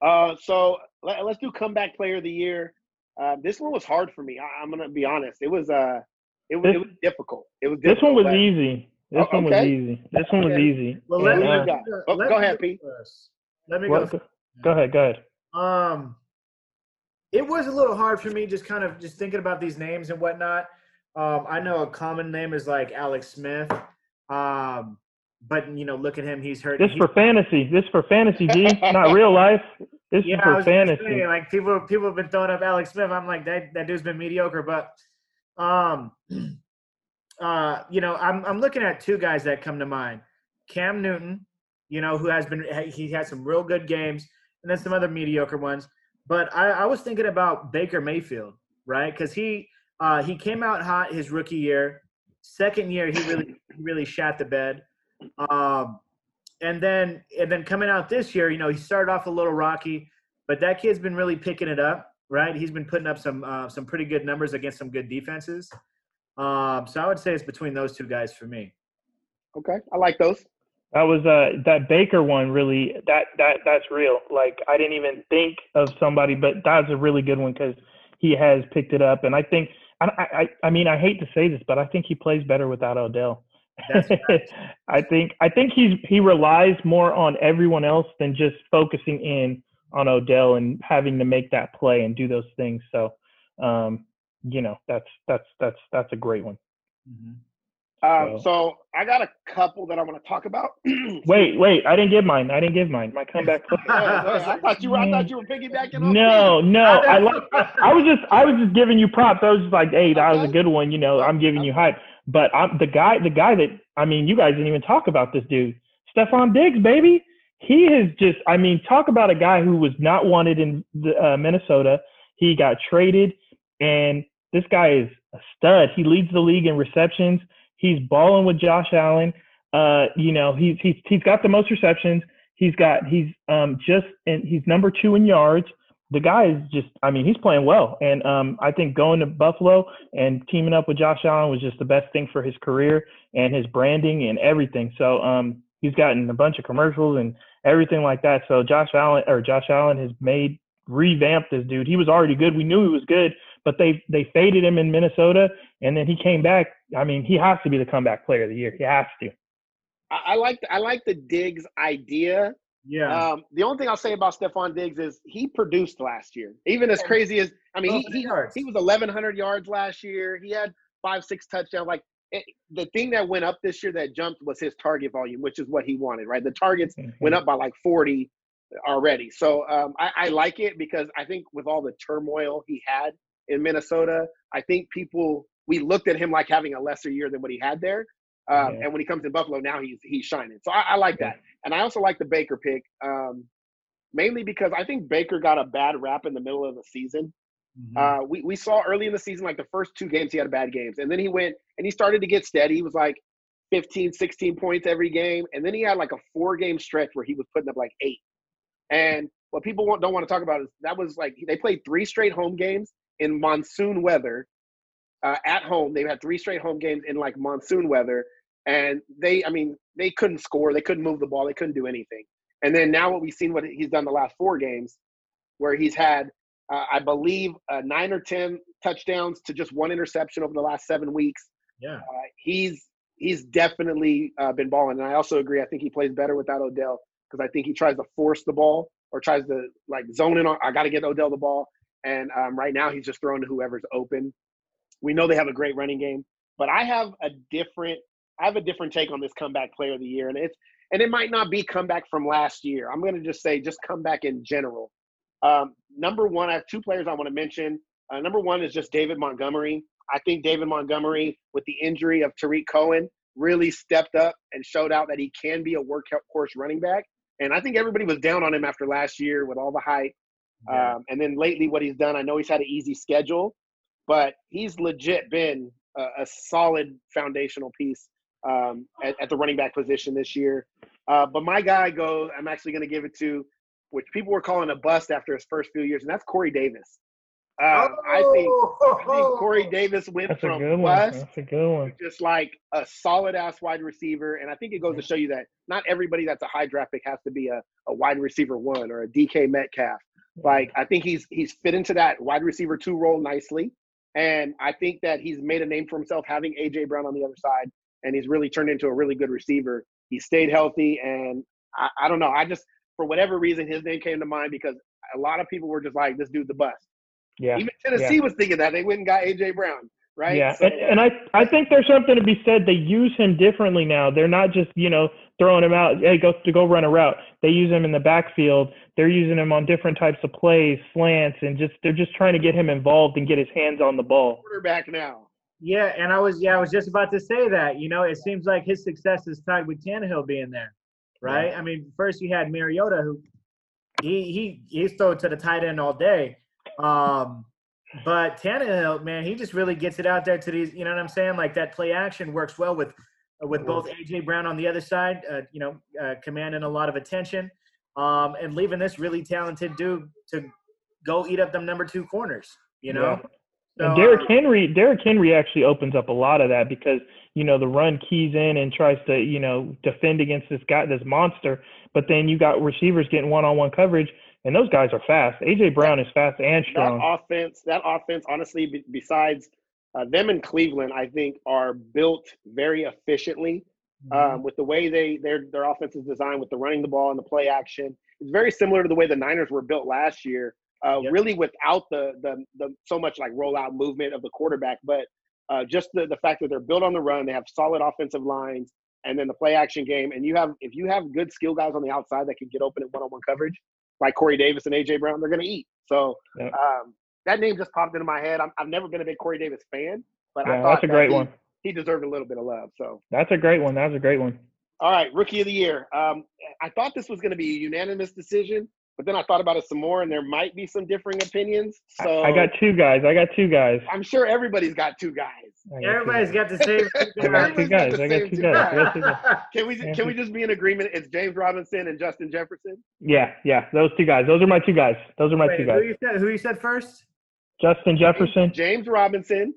Uh, so let, us do comeback player of the year. Uh, this one was hard for me. I, am gonna be honest. It was uh, it was, this, it was difficult. It was. Difficult, this one was but, easy. This oh, one was easy. This one was easy. Well, let, me, uh, oh, go ahead, Pete. Let me what, go. Go ahead. Go ahead. Um, it was a little hard for me, just kind of just thinking about these names and whatnot. Um, I know a common name is like Alex Smith. Um, but you know, look at him. He's hurt. This for fantasy. This for fantasy, G. not real life. This yeah, is for fantasy. Say, like people, people have been throwing up Alex Smith. I'm like that. That dude's been mediocre, but um, uh, you know, I'm I'm looking at two guys that come to mind. Cam Newton, you know, who has been he had some real good games, and then some other mediocre ones. But I, I was thinking about Baker Mayfield, right? Because he uh, he came out hot his rookie year. Second year, he really really shat the bed. Um, and then and then coming out this year, you know, he started off a little rocky, but that kid's been really picking it up, right? He's been putting up some uh, some pretty good numbers against some good defenses. Um, so I would say it's between those two guys for me. Okay, I like those. That was uh that Baker one really that that that's real. Like I didn't even think of somebody, but that's a really good one because he has picked it up, and I think I I I mean I hate to say this, but I think he plays better without Odell. I think I think he's he relies more on everyone else than just focusing in on Odell and having to make that play and do those things. So, um, you know, that's that's that's that's a great one. Mm-hmm. Um, so, so, I got a couple that I want to talk about. wait, wait, I didn't give mine. I didn't give mine. My comeback. I thought you were. I thought you were piggybacking. On no, me. no. I like. I was just. I was just giving you props. I was just like, hey, that was a good one. You know, I'm giving you hype. But I'm the guy, the guy that I mean, you guys didn't even talk about this dude, Stefon Diggs, baby. He has just, I mean, talk about a guy who was not wanted in the, uh, Minnesota. He got traded, and this guy is a stud. He leads the league in receptions. He's balling with Josh Allen. Uh, you know, he's he's he's got the most receptions. He's got he's um just and he's number two in yards the guy is just, I mean, he's playing well. And um, I think going to Buffalo and teaming up with Josh Allen was just the best thing for his career and his branding and everything. So um, he's gotten a bunch of commercials and everything like that. So Josh Allen or Josh Allen has made revamped this dude. He was already good. We knew he was good, but they they faded him in Minnesota, and then he came back. I mean, he has to be the comeback player of the year. He has to. I, I like I like the Diggs idea yeah. Um, the only thing I'll say about Stefon Diggs is he produced last year. Even as crazy as I mean, he he, he was 1,100 yards last year. He had five, six touchdowns. Like it, the thing that went up this year that jumped was his target volume, which is what he wanted. Right, the targets mm-hmm. went up by like 40 already. So um, I, I like it because I think with all the turmoil he had in Minnesota, I think people we looked at him like having a lesser year than what he had there. Um, yeah. And when he comes to Buffalo, now he's he's shining. So I, I like that, and I also like the Baker pick, um, mainly because I think Baker got a bad rap in the middle of the season. Mm-hmm. Uh, we we saw early in the season, like the first two games, he had bad games, and then he went and he started to get steady. He was like 15, 16 points every game, and then he had like a four game stretch where he was putting up like eight. And what people don't want to talk about is that was like they played three straight home games in monsoon weather uh, at home. They've had three straight home games in like monsoon weather, and they, I mean, they couldn't score, they couldn't move the ball, they couldn't do anything. And then now what we've seen what he's done the last four games, where he's had, uh, I believe, uh, nine or ten touchdowns to just one interception over the last seven weeks. Yeah, uh, he's he's definitely uh, been balling, and I also agree. I think he plays better without Odell because I think he tries to force the ball or tries to like zone in on. I got to get Odell the ball, and um, right now he's just throwing to whoever's open. We know they have a great running game, but I have a different I have a different take on this comeback player of the year, and it's and it might not be comeback from last year. I'm going to just say just comeback in general. Um, number one, I have two players I want to mention. Uh, number one is just David Montgomery. I think David Montgomery, with the injury of Tarik Cohen, really stepped up and showed out that he can be a workhorse running back. And I think everybody was down on him after last year with all the hype. Yeah. Um, and then lately, what he's done, I know he's had an easy schedule, but he's legit been a, a solid foundational piece um, at, at, the running back position this year. Uh, but my guy goes, I'm actually going to give it to, which people were calling a bust after his first few years, and that's Corey Davis. Uh, oh. I, think, I think Corey Davis went that's from a bust That's a good one. just like a solid ass wide receiver. And I think it goes to show you that not everybody that's a high draft pick has to be a, a wide receiver one or a DK Metcalf. Like I think he's he's fit into that wide receiver two role nicely. And I think that he's made a name for himself having AJ Brown on the other side and he's really turned into a really good receiver. He stayed healthy, and I, I don't know. I just for whatever reason his name came to mind because a lot of people were just like, "This dude's the bust." Yeah. Even Tennessee yeah. was thinking that they went and got AJ Brown, right? Yeah, so, and, and I I think there's something to be said. They use him differently now. They're not just you know throwing him out. Hey, go to go run a route. They use him in the backfield. They're using him on different types of plays, slants, and just they're just trying to get him involved and get his hands on the ball. Quarterback now. Yeah, and I was yeah, I was just about to say that. You know, it seems like his success is tied with Tannehill being there, right? Yeah. I mean, first you had Mariota, who he he he's thrown to the tight end all day, um, but Tannehill, man, he just really gets it out there to these. You know what I'm saying? Like that play action works well with with both AJ Brown on the other side, uh, you know, uh, commanding a lot of attention, um, and leaving this really talented dude to go eat up them number two corners. You know. Yeah. So, and Derrick Henry, Derrick Henry actually opens up a lot of that because you know the run keys in and tries to you know defend against this guy, this monster. But then you got receivers getting one-on-one coverage, and those guys are fast. AJ Brown is fast and strong. That offense, that offense, honestly, b- besides uh, them in Cleveland, I think are built very efficiently mm-hmm. um, with the way they their their offense is designed with the running the ball and the play action. It's very similar to the way the Niners were built last year uh, yep. really without the, the the so much like rollout movement of the quarterback, but uh, just the, the fact that they're built on the run, they have solid offensive lines, and then the play action game. And you have if you have good skill guys on the outside that can get open in one on one coverage, like Corey Davis and AJ Brown, they're going to eat. So yep. um, that name just popped into my head. i have never been a big Corey Davis fan, but yeah, I thought that's a great he, one. He deserved a little bit of love. So that's a great one. That was a great one. All right, rookie of the year. Um, I thought this was going to be a unanimous decision. But then I thought about it some more, and there might be some differing opinions. So I got two guys. I got two guys. I'm sure everybody's got two guys. Got Everybody's two got the same. I got two guys. I got two guys. Can we can we just be in agreement? It's James Robinson and Justin Jefferson. Yeah, yeah, those two guys. Those are my two guys. Those are my Wait, two guys. Who you said? Who you said first? Justin Jefferson. James Robinson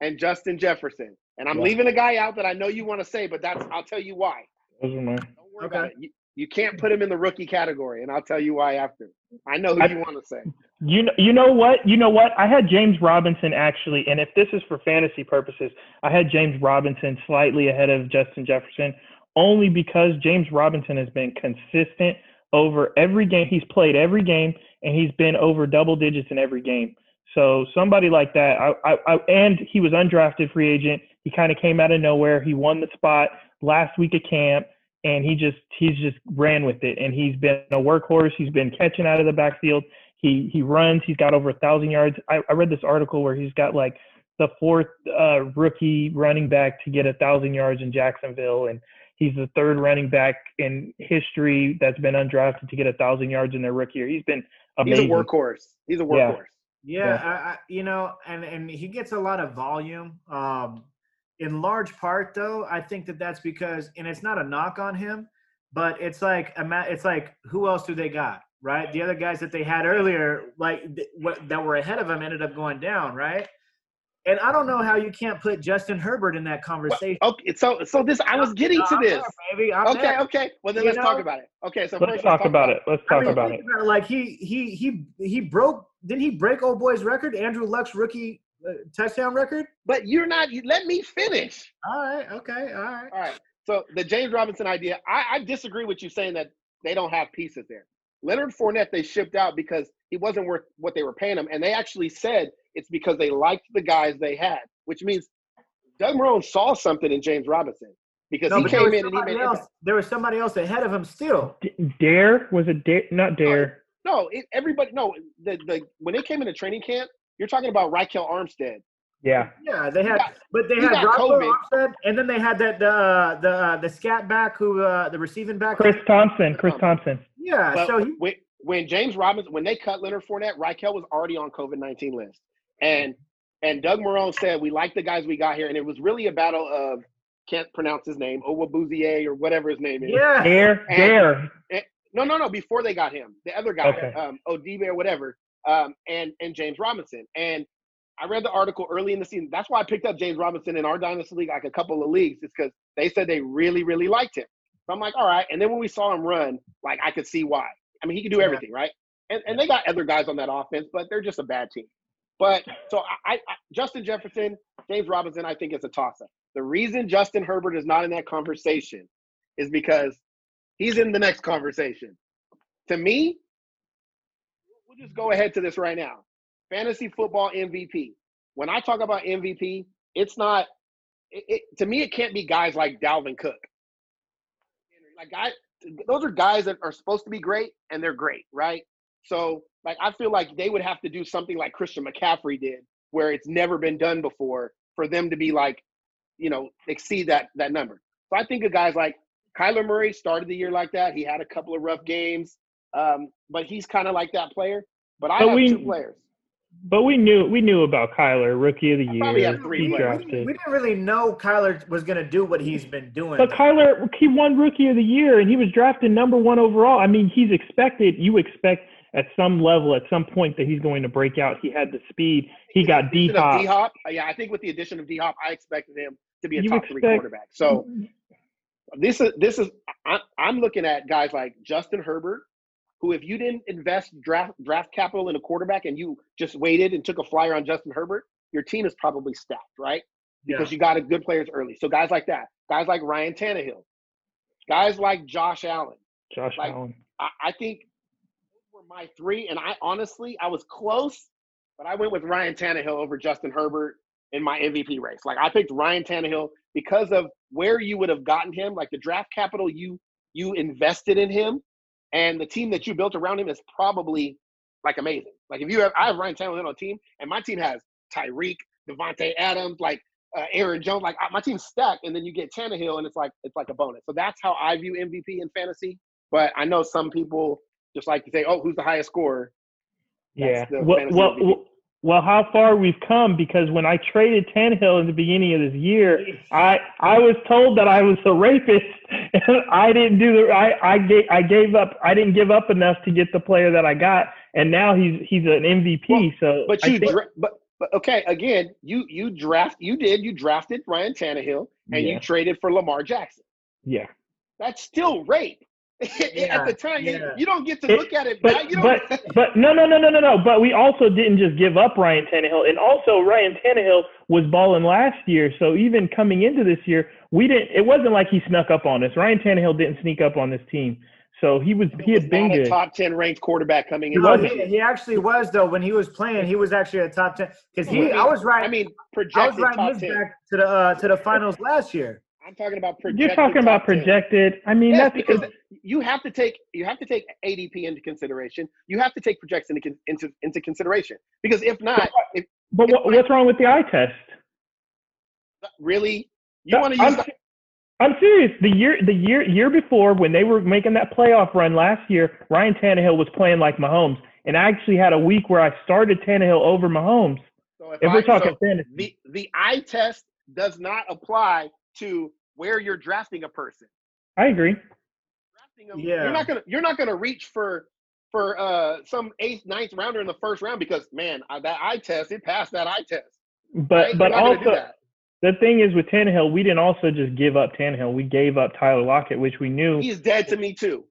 and Justin Jefferson. And I'm yeah. leaving a guy out that I know you want to say, but that's I'll tell you why. Those are mine. Don't worry okay. about it. You, you can't put him in the rookie category, and I'll tell you why after. I know who I, you want to say. You know, you know what? You know what? I had James Robinson actually, and if this is for fantasy purposes, I had James Robinson slightly ahead of Justin Jefferson, only because James Robinson has been consistent over every game he's played, every game, and he's been over double digits in every game. So somebody like that, I, I, I and he was undrafted free agent. He kind of came out of nowhere. He won the spot last week at camp and he just he's just ran with it. And he's been a workhorse. He's been catching out of the backfield. He he runs. He's got over a thousand yards. I, I read this article where he's got like the fourth uh, rookie running back to get a thousand yards in jacksonville. And he's the third running back in history that's been undrafted to get a thousand yards in their rookie year. He's been amazing. he's a workhorse. He's a workhorse. Yeah, yeah, I, I, you know and and he gets a lot of volume. Um in large part, though, I think that that's because, and it's not a knock on him, but it's like it's like who else do they got, right? The other guys that they had earlier, like that were ahead of him, ended up going down, right? And I don't know how you can't put Justin Herbert in that conversation. Well, okay, so so this I was getting to this. There, okay, there. okay. Well then you let's know? talk about it. Okay, so let's, talk, talk, about, it. Let's talk I mean, about it. About. Like he he he he broke. Didn't he break old boy's record? Andrew Luck's rookie Uh, touchdown record? But you're not. You, let me finish. All right. Okay. All right. All right. So the James Robinson idea, I, I disagree with you saying that they don't have pieces there. Leonard Fournette they shipped out because he wasn't worth what they were paying him, and they actually said it's because they liked the guys they had, which means Doug Marrone saw something in James Robinson because No, he there came was in and he somebody made else. There was somebody else ahead of him still. D- Dare was it Dare? Not Dare. no. It, everybody no. The the when they came into training camp, you're talking about Ryquell Armstead. Yeah. Yeah, they had, got- but they had got Rocco COVID. Armstead, and then they had that the uh, the uh, the scat back who uh, the receiving back. Chris Thompson. Chris Thompson. Yeah, But so he, when, when James Robinson, when they cut Leonard Fournette, Ryquell was already on COVID nineteen list, and and Doug Marrone said we like the guys we got here, and it was really a battle of can't pronounce his name, Owabuzie or whatever his name is. yeah, Dare. And- Dare. No, no, no. Before they got him, the other guy, Okay. um, Odibe or whatever, um, and and James Robinson. And I read the article early in the season. That's why I picked up James Robinson in our dynasty league, like a couple of leagues, is because they said they really, really liked him. So I'm like, all right. And then when we saw him run, like I could see why. I mean, he could do everything, right? And and they got other guys on that offense, but they're just a bad team. But so I, I Justin Jefferson, James Robinson, I think is a toss-up. The reason Justin Herbert is not in that conversation is because he's in the next conversation. To me, just go ahead to this right now. Fantasy football MVP. When I talk about MVP, it's not. It, it, to me, it can't be guys like Dalvin Cook. Like I, those are guys that are supposed to be great, and they're great, right? So, like, I feel like they would have to do something like Christian McCaffrey did, where it's never been done before, for them to be like, you know, exceed that that number. So I think of guys like Kyler Murray started the year like that. He had a couple of rough games, um, but he's kind of like that player. But I But have we- two players. But we knew we knew about Kyler, rookie of the I probably year. three He players. we, didn't, we didn't really know Kyler was going to do what he's been doing. But Kyler, he won Rookie of the Year, and he was drafted number one overall. I mean, he's expected. You expect at some level, at some point, that he's going to break out. He had the speed. He got D D Hop. Hop. Yeah, I think with the addition of D Hop, I expected him to be a You top three quarterback. So mm-hmm. this is this is I, I'm looking at guys like Justin Herbert, who if you didn't invest draft draft capital in a quarterback and you just waited and took a flyer on Justin Herbert, your team is probably stacked, right? Because you got a good players early. So guys like that, guys like Ryan Tannehill, guys like Josh Allen. Josh like- Allen. I, I think were my three, and I honestly I was close, but I went with Ryan Tannehill over Justin Herbert in my MVP race. Like I picked Ryan Tannehill because of where you would have gotten him, like the draft capital you you invested in him, and the team that you built around him is probably like amazing. Like if you have, I have Ryan Tannehill on a team, and my team has Tyreek, Davante Adams, like uh, Aaron Jones. Like my team's stacked, and then you get Tannehill, and it's like it's like a bonus. So that's how I view MVP in fantasy. But I know some people just like to say, "Oh, who's the highest scorer?" Yeah. That's the Well, well, well, well, how far we've come because when I traded Tannehill in the beginning of this year, I I was told that I was a rapist, and I didn't do the I I gave I gave up I didn't give up enough to get the player that I got, and now he's he's an MVP. Well, so But you, think- dra- but but okay, again, you you draft, you did, you drafted Ryan Tannehill, and Yeah. you traded for Lamar Jackson. yeah. That's still rape. Yeah, At the time, you- yeah. you, don't get to It- look at it. But but but no no no no no no. But we also didn't just give up Ryan Tannehill, and also Ryan Tannehill was balling last year. So even coming into this year, we didn't. It wasn't like he snuck up on us. Ryan Tannehill didn't sneak up on this team. So he was he was had been not a good. top ten ranked quarterback coming in. No, he, he actually was though when he was playing. He was actually a top ten because he. I was right. I mean, I was projected right top his ten. back to the uh, to the finals last year. I'm talking about projected. You're talking about top 10. projected. I mean, Yes, that's because you have to take you have to take ADP into consideration. You have to take projection into into, into consideration because if not, if But what, what's wrong with the eye test? really you want to I'm, use I'm serious. The year the year year before when they were making that playoff run last year, Ryan Tannehill was playing like Mahomes, and I actually had a week where I started Tannehill over Mahomes. so if, If I- we're talking so fantasy, the the eye test does not apply to where you're drafting a person. I agree. Drafting them, Yeah. you're not gonna you're not gonna reach for for uh some eighth ninth rounder in the first round because man uh, that eye test it passed that eye test. But right? But not gonna do also the thing is with Tannehill, we didn't also just give up Tannehill. We gave up Tyler Lockett, which we knew. he's dead to me too.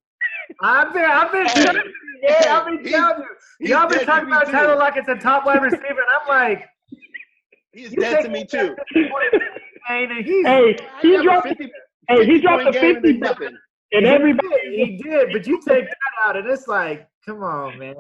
I've been, I've been, Hey, yeah, I've been telling you. Y'all been talking me about too. Tyler Lockett's a top wide receiver, and I'm like, He's dead to me him too. and he's Hey, he have a dropped 50 hey, he 50 dropped point a game and then 50 nothing. And he everybody he did, but you take that out, and it's like, come on, man.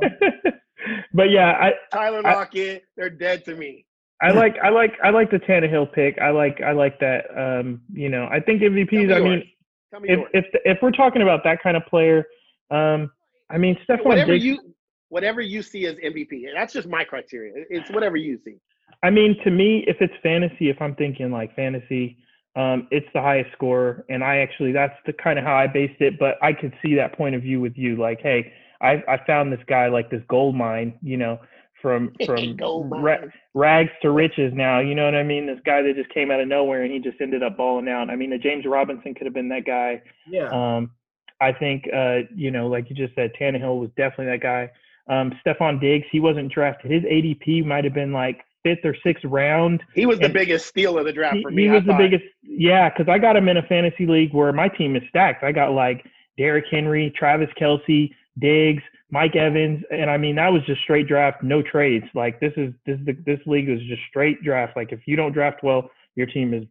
but yeah, I Tyler I- Lockett, they're dead to me. I like I like I like the Tannehill pick. I like I like that. Um, you know, I think Tell me MVPs. I mean, me if yours. if if we're talking about that kind of player, um, I mean, Stefon whatever Diggs. you whatever you see as MVP. And that's just my criteria. It's whatever you see. I mean, to me, if it's fantasy, if I'm thinking like fantasy, um, it's the highest score, and I actually that's the kind of how I based it. But I could see that point of view with you, like, hey, I I found this guy like this gold mine, you know, from from Gold ra- rags to riches. Now, you know what I mean? This guy that just came out of nowhere and he just ended up balling out. I mean, the James Robinson could have been that guy. Yeah. Um, I think, uh, you know, like you just said, Tannehill was definitely that guy. Um, Stefon Diggs, he wasn't drafted. His ADP might have been like fifth or sixth round. He was the biggest steal of the draft for me. he was the biggest. Yeah, because I got him in a fantasy league where my team is stacked. I got like Derrick Henry, Travis Kelce, Diggs, Mike Evans, and I mean that was just straight draft, no trades. Like this is this is the, this league is just straight draft. Like if you don't draft well, your team is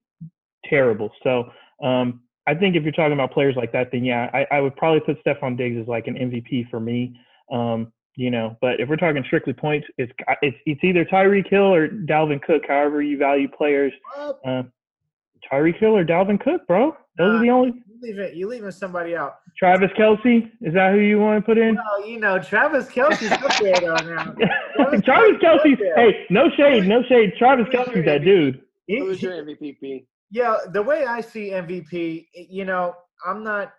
terrible. So um, I think if you're talking about players like that, then yeah, I, I would probably put Stefon Diggs as like an MVP for me. Um, you know, but if we're talking strictly points, it's it's it's either Tyreek Hill or Dalvin Cook. However you value players, Well, uh, Tyreek Hill or Dalvin Cook, bro. Those are the only. you leaving you leaving somebody out. Travis Kelce, is that who you want to put in? Well, you know, Travis Kelce's up there though now. Travis Kelce. Hey, no shade, no shade. Travis Kelce's that dude. Who's your MVP? Yeah, the way I see MVP, you know, I'm not.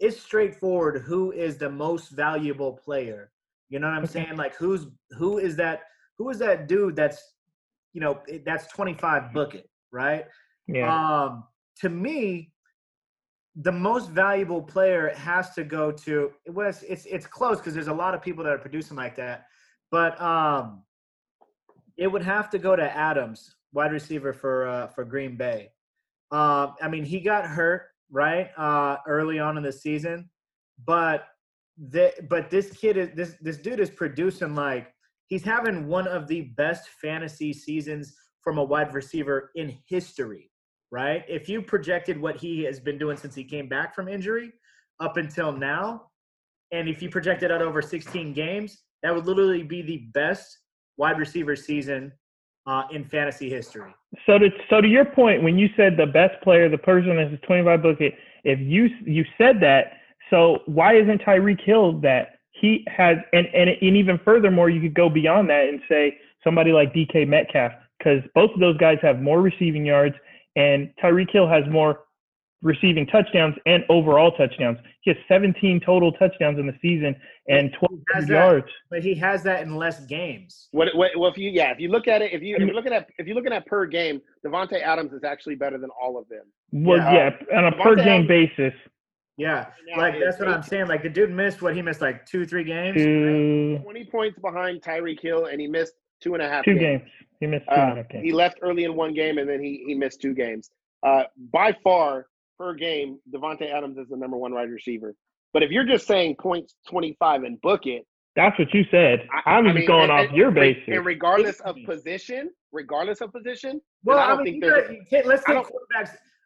It's straightforward. Who is the most valuable player? You know what I'm Okay. saying? Like, who's who is that? Who is that dude? That's, you know, that's 25 bucket, right? Yeah. Um, to me, the most valuable player has to go to. It was it's it's close because there's a lot of people that are producing like that, but um, it would have to go to Adams, wide receiver for uh, for Green Bay. Um, I mean, he got hurt right uh, early on in the season, but the, but this kid is this this dude is producing like he's having one of the best fantasy seasons from a wide receiver in history. Right? If you projected what he has been doing since he came back from injury up until now, and if you projected out over 16 games, that would literally be the best wide receiver season uh, in fantasy history. So to so to your point, when you said the best player, the person that's 25 bucket, if you you said that, so why isn't Tyreek Hill that? He has, and, and and even furthermore, you could go beyond that and say somebody like DK Metcalf, because both of those guys have more receiving yards, and Tyreek Hill has more receiving touchdowns and overall touchdowns. He has 17 total touchdowns in the season and Has 1,200 that. yards. But he has that in less games. What, what, well, if you, yeah, if you look at it, if you if you're looking at, if you're looking at per game, Davante Adams is actually better than all of them. Well, Yeah. yeah, uh, on a per game Adams- basis. Yeah, like that's what I'm saying. Like the dude missed what he missed like two, three games. Two, 20 points behind Tyreek Hill, and he missed two and a half two games. games. He missed two and a Uh, half games. he left early in one game, and then he he missed two games. Uh, by far, per game, Davante Adams is the number one wide receiver. But if you're just saying points 25 and book it, That's what you said. I, was mean, just going and- off and- your and- basis. And regardless of position, regardless of position, Well, I I, don't mean, think you there's. you can't- let's I take don't-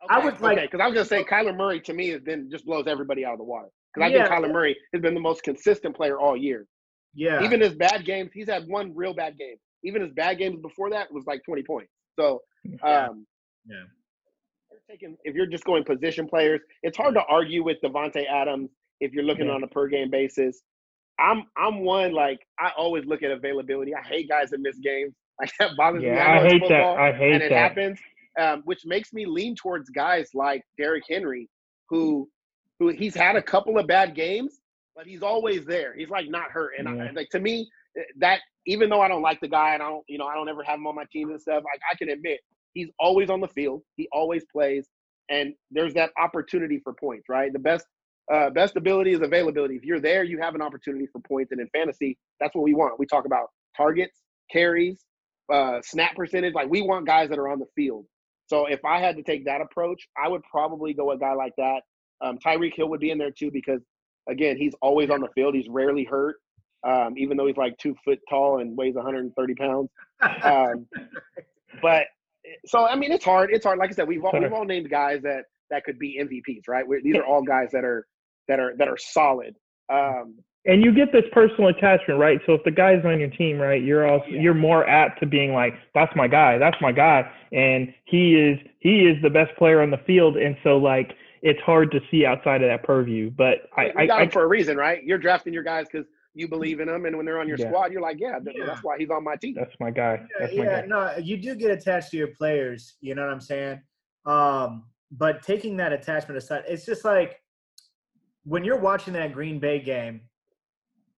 quarterbacks. I would like- because I was gonna say Kyler Murray to me has been just blows everybody out of the water. Because I Yeah. think Kyler Murray has been the most consistent player all year. Yeah, Even his bad games, he's had one real bad game. Even his bad games before that was like 20 points. So, Yeah. um, Yeah. you're taking- if you're just going position players, it's hard to argue with Davante Adams if you're looking Yeah. on a per game basis. I'm I'm one like I always look at availability. I hate guys that miss games. Like that bothers me. yeah, I, I it's hate that. I hate that. and it that. happens, um, which makes me lean towards guys like Derrick Henry, who who he's had a couple of bad games, but he's always there. He's like not hurt, and I, like to me that even though I don't like the guy and I don't you know I don't ever have him on my team and stuff, I, I can admit he's always on the field. He always plays, and there's that opportunity for points. Right, the best. Uh, best ability is availability. If you're there, you have an opportunity for points. And in fantasy, that's what we want. We talk about targets, carries, uh, snap percentage. Like we want guys that are on the field. So if I had to take that approach, I would probably go a guy like that. Um, Tyreek Hill would be in there too because, again, he's always on the field. He's rarely hurt, um, even though he's like two foot tall and weighs 130 pounds. Um, but so I mean, it's hard. It's hard. Like I said, we've all, we've all named guys that that could be MVPs, right? We're, these are all guys that are that are that are solid. Um, and you get this personal attachment, right? So if the guy's on your team, right, you're also Yeah. you're more apt to being like, "That's my guy, that's my guy," and he is he is the best player on the field, and so like it's hard to see outside of that purview. But I, we got I, him for a reason, right? You're drafting your guys because you believe in them, and when they're on your Yeah. squad, you're like, yeah, th- Yeah. that's why he's on my team. that's my guy. That's my yeah, guy. no, you do get attached to your players. You know what I'm saying? Um, but taking that attachment aside, it's just like when you're watching that Green Bay game.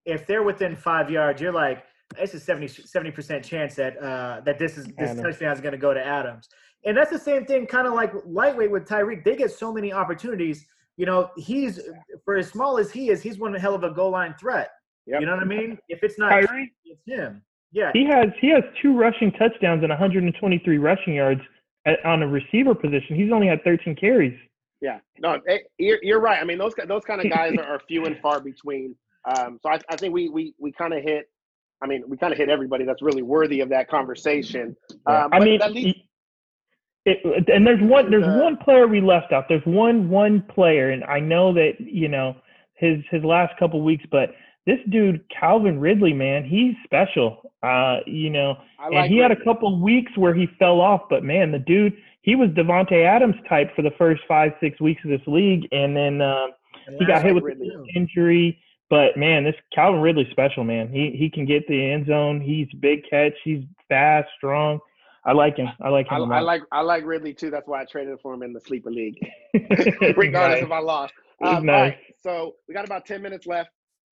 If they're within five yards, you're like, it's a 70 percent chance that uh, that this is this Adams. touchdown is going to go to Adams. And that's the same thing, kind of like lightweight with Tyreek. They get so many opportunities. You know, he's for as small as he is, he's one hell of a goal line threat. Yep. You know what I mean? If it's not, Tyreek, it's him. Yeah, he has he has two rushing touchdowns and 123 rushing yards at, on a receiver position. He's only had 13 carries. Yeah, no, eh, you're, you're right. I mean, those those kind of guys are, are few and far between. Um, so I, I think we we we kind of hit. I mean, we kind of hit everybody that's really worthy of that conversation. Um, I mean, leads, it, and there's one there's Uh, one player we left out. There's one one player, and I know that you know his his last couple weeks, but this dude Calvin Ridley, man, he's special. Uh, you know, I and like he had a couple weeks where he fell off, but man, the dude he was Davante Adams type for the first five six weeks of this league, and then uh, And he got hit with Ridley. the injury. But man, this Calvin Ridley's special, man. He he can get the end zone. He's big catch. He's fast, strong. I like him. I like him. I lot. like I like Ridley too. That's why I traded for him in the sleeper league, regardless Nice. if I lost. Um, nice. right, so we got about ten minutes left.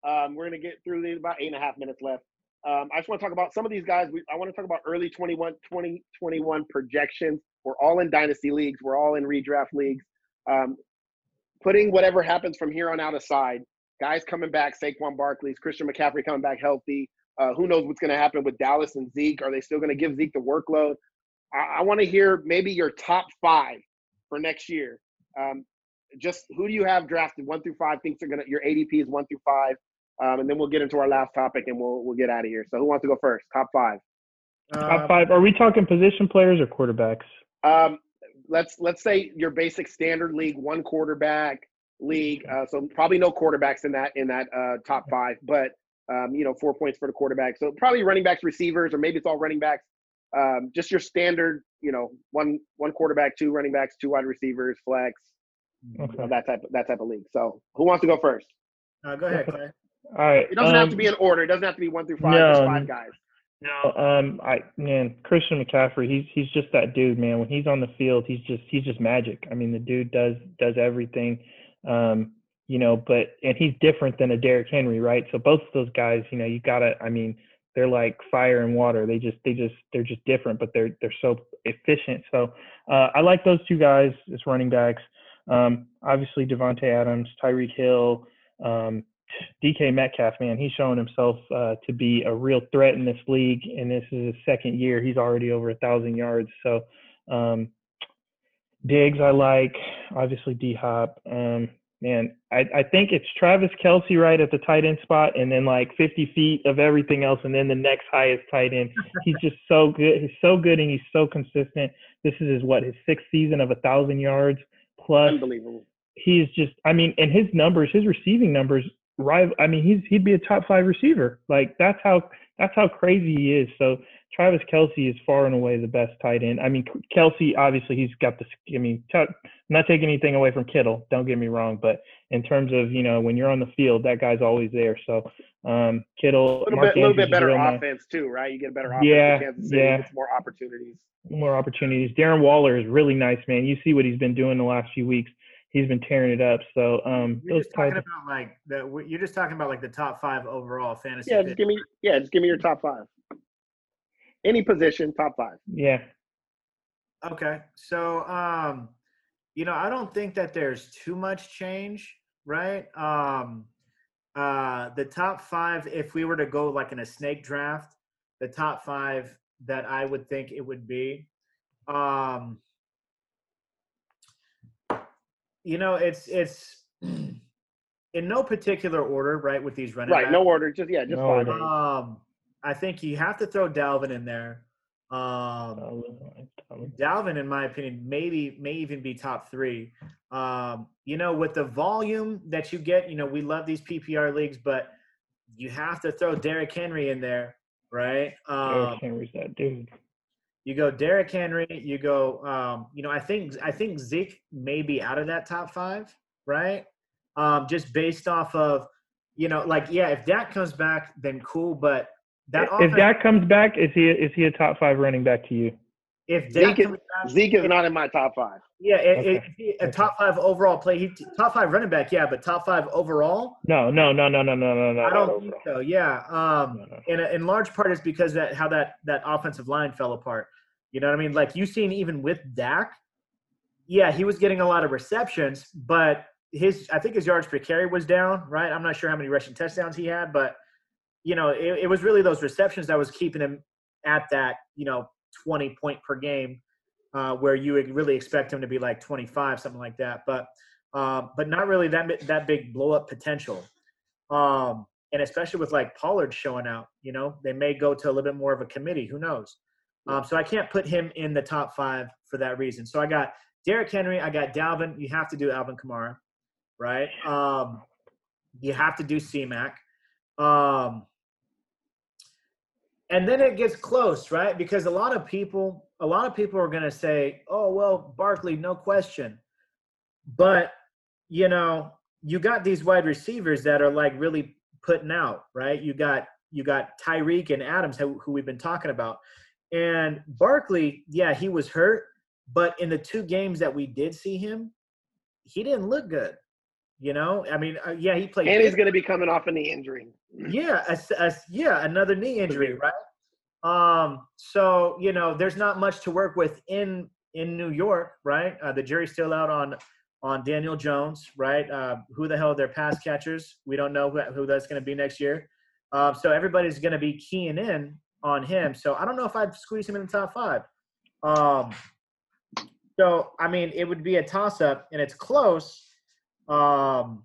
Um, we're gonna get through these about eight and a half minutes left. Um, I just want to talk about some of these guys. We, I want to talk about early 21, 2021 projections. We're all in dynasty leagues. We're all in redraft leagues. Um, putting whatever happens from here on out aside, guys coming back, Saquon Barkley's, Christian McCaffrey coming back healthy. Uh, who knows what's going to happen with Dallas and Zeke? Are they still going to give Zeke the workload? I, I want to hear maybe your top five for next year. Um, just who do you have drafted one through five? Thinks are gonna your ADP is one through five, um, and then we'll get into our last topic and we'll we'll get out of here. So who wants to go first? Top five. Top five. Are we talking position players or quarterbacks? Um, let's let's say your basic standard league, one quarterback league. Uh, so probably no quarterbacks in that in that uh, top five, but um, you know four points for the quarterback. So probably running backs, receivers, or maybe it's all running backs. Um, just your standard, you know, one one quarterback, two running backs, two wide receivers, flex, you know, that type of, that type of league. So who wants to go first? uh, go ahead, Clay. All right. It doesn't have um, to be in order. It doesn't have to be one through five. just No, five guys. No, um, I man, Christian McCaffrey, he's he's just that dude, man. When he's on the field, he's just he's just magic. I mean, the dude does does everything. Um, you know, but and he's different than a Derrick Henry, right? So both of those guys, you know, you gotta. I mean, they're like fire and water. They just they just they're just different, but they're they're so efficient. So uh, I like those two guys as running backs. Um, obviously Davante Adams, Tyreek Hill, um, DK Metcalf, man, he's showing himself uh, to be a real threat in this league, and this is his second year. He's already over a thousand yards. So, um, Diggs, I like. Obviously, D Hop. Um, man, I, I think it's Travis Kelce right at the tight end spot, and then like 50 feet of everything else, and then the next highest tight end. He's just so good. He's so good, and he's so consistent. This is his what his sixth season of a thousand yards plus Unbelievable. he's just I mean, and his numbers, his receiving numbers rival I mean, he's he'd be a top five receiver. Like that's how that's how crazy he is. So Travis Kelce is far and away the best tight end. I mean, Kelce obviously he's got the. I mean, t- I'm not taking anything away from Kittle. Don't get me wrong, but in terms of you know when you're on the field, that guy's always there. So um, Kittle, A little Mark bit, little bit better real nice. offense too, right? You get a better offense. Yeah, in Kansas City yeah. gets more opportunities. more opportunities. Darren Waller is really nice, man. You see what he's been doing the last few weeks. He's been tearing it up. So um, You're those just talking type about like the. You're just talking about like the top five overall fantasy. Yeah, just give me yeah, just give me your top five. Any position, top five. yeah, Okay. So, um, you know, I don't think that there's too much change, right? Um, uh, the top five, if we were to go like in a snake draft, the top five that I would think it would be, um, you know, it's it's in no particular order, right? With these running Right, backs. no order, just yeah, just No five. order. Um, I think you have to throw Dalvin in there. Um, Dalvin, in my opinion, maybe may even be top three. Um, you know, with the volume that you get, you know, we love these PPR leagues, but you have to throw Derrick Henry in there, right? Um, Derrick Henry's that dude. you go Derrick Henry, you go, um, you know, I think I think Zeke may be out of that top five, right? Um, just based off of, you know, like yeah, if Dak comes back, then cool, but that If offense- Dak comes back, is he is he a top five running back to you? if Dak Zeke is, comes back, Zeke is not in my top five. yeah, it, Okay. it, it- a top five overall play, he top five running back, yeah, but top five overall, No, no, no, no, no, no, no, no. I don't overall. think so. Yeah, um, No, no. in in large part is because that how that that offensive line fell apart. You know what I mean? Like you seen even with Dak, yeah, he was getting a lot of receptions, but his I think his yards per carry was down. Right? I'm not sure how many rushing touchdowns he had, but you know it, it was really those receptions that was keeping him at that you know 20 point per game, uh, where you would really expect him to be like 25, something like that. But uh, but not really that that big blow up potential. Um, and especially with like Pollard showing out, you know, they may go to a little bit more of a committee. Who knows? Um, so I can't put him in the top five for that reason. So I got Derrick Henry, I got Dalvin. You have to do Alvin Kamara, right? Um, you have to do C-Mac. Um, and then it gets close, right? Because a lot of people, a lot of people are going to say, "Oh, well, Barkley, no question." But you know, you got these wide receivers that are like really putting out, right? You got you got Tyreek and Adams, who, who we've been talking about, and Barkley. Yeah, he was hurt, but in the two games that we did see him, he didn't look good. You know, I mean, uh, yeah, he played. And he's going to be coming off a knee injury. Yeah, a, a- yeah, another knee injury, right? Um, so you know, there's not much to work with in in New York, right? Uh, the jury's still out on on Daniel Jones, right? Uh, who the hell are their pass catchers? We don't know who, who that's going to be next year. Um, so everybody's going to be keying in on him. So I don't know if I'd squeeze him in the top five. Um, so I mean, it would be a toss up, and it's close. Um,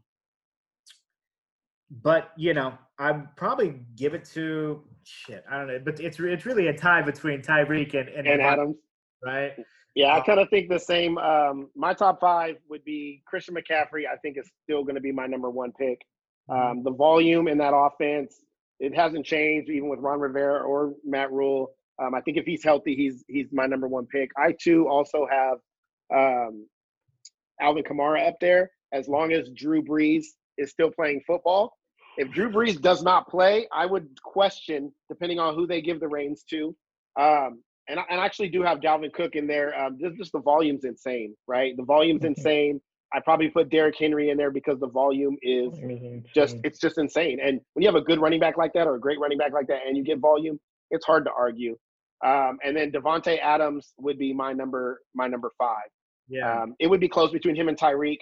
but you know, I'd probably give it to shit. I don't know, but it's it's really a tie between Tyreek and and, And Adams. right? Yeah, I kind of think the same. Um, my top five would be Christian McCaffrey. I think is still going to be my number one pick. Um, the volume in that offense, it hasn't changed even with Ron Rivera or Matt Rhule. Um, I think if he's healthy, he's he's my number one pick. I too also have um, Alvin Kamara up there. As long as Drew Brees is still playing football, if Drew Brees does not play, I would question, depending on who they give the reins to. Um, and I, and I actually do have Dalvin Cook in there. Um, just, just the volume's insane, right? The volume's insane. I probably put Derrick Henry in there because the volume is just it's just insane. And when you have a good running back like that or a great running back like that, and you get volume, it's hard to argue. Um, and then Davante Adams would be my number my number five. Yeah. Um, it would be close between him and Tyreek.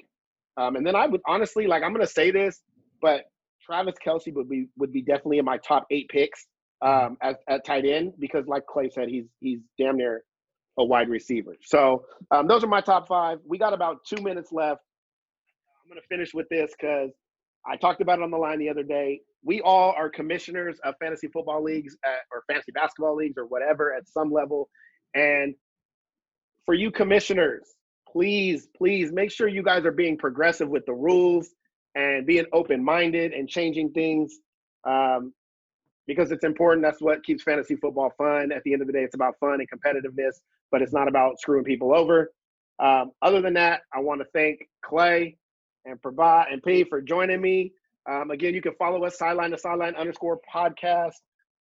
Um, and then I would honestly like I'm gonna say this, but Travis Kelce would be would be definitely in my top eight picks um, at, at tight end because, like Clay said, he's he's damn near a wide receiver. So um, those are my top five. We got about two minutes left. I'm gonna finish with this because I talked about it on the line the other day. We all are commissioners of fantasy football leagues at, or fantasy basketball leagues or whatever at some level, and for you commissioners, please, please make sure you guys are being progressive with the rules and being open minded and changing things um, because it's important. That's what keeps fantasy football fun. At the end of the day, it's about fun and competitiveness, but it's not about screwing people over. Um, other than that, I want to thank Clay and Prabhat and P for joining me. Um, again, you can follow us sideline to sideline underscore podcast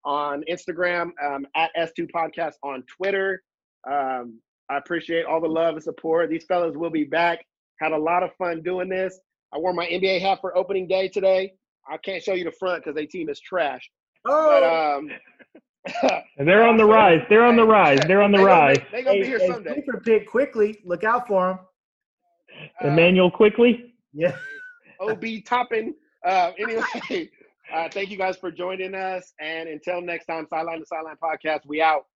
on Instagram, um, at S2 Podcast on Twitter. Um, I appreciate all the love and support. These fellas will be back. Had a lot of fun doing this. I wore my NBA hat for opening day today. I can't show you the front because their team is trash. Oh, But um, They're on the rise. They're on the rise. They're on the they gonna rise. be- They gonna be hey, here hey, someday. sleeper pick Quickley. Look out for him. Uh, Immanuel Quickley. Yeah. Obi Toppin. Uh, anyway, uh, thank you guys for joining us. And until next time, Sideline to Sideline podcast, we out.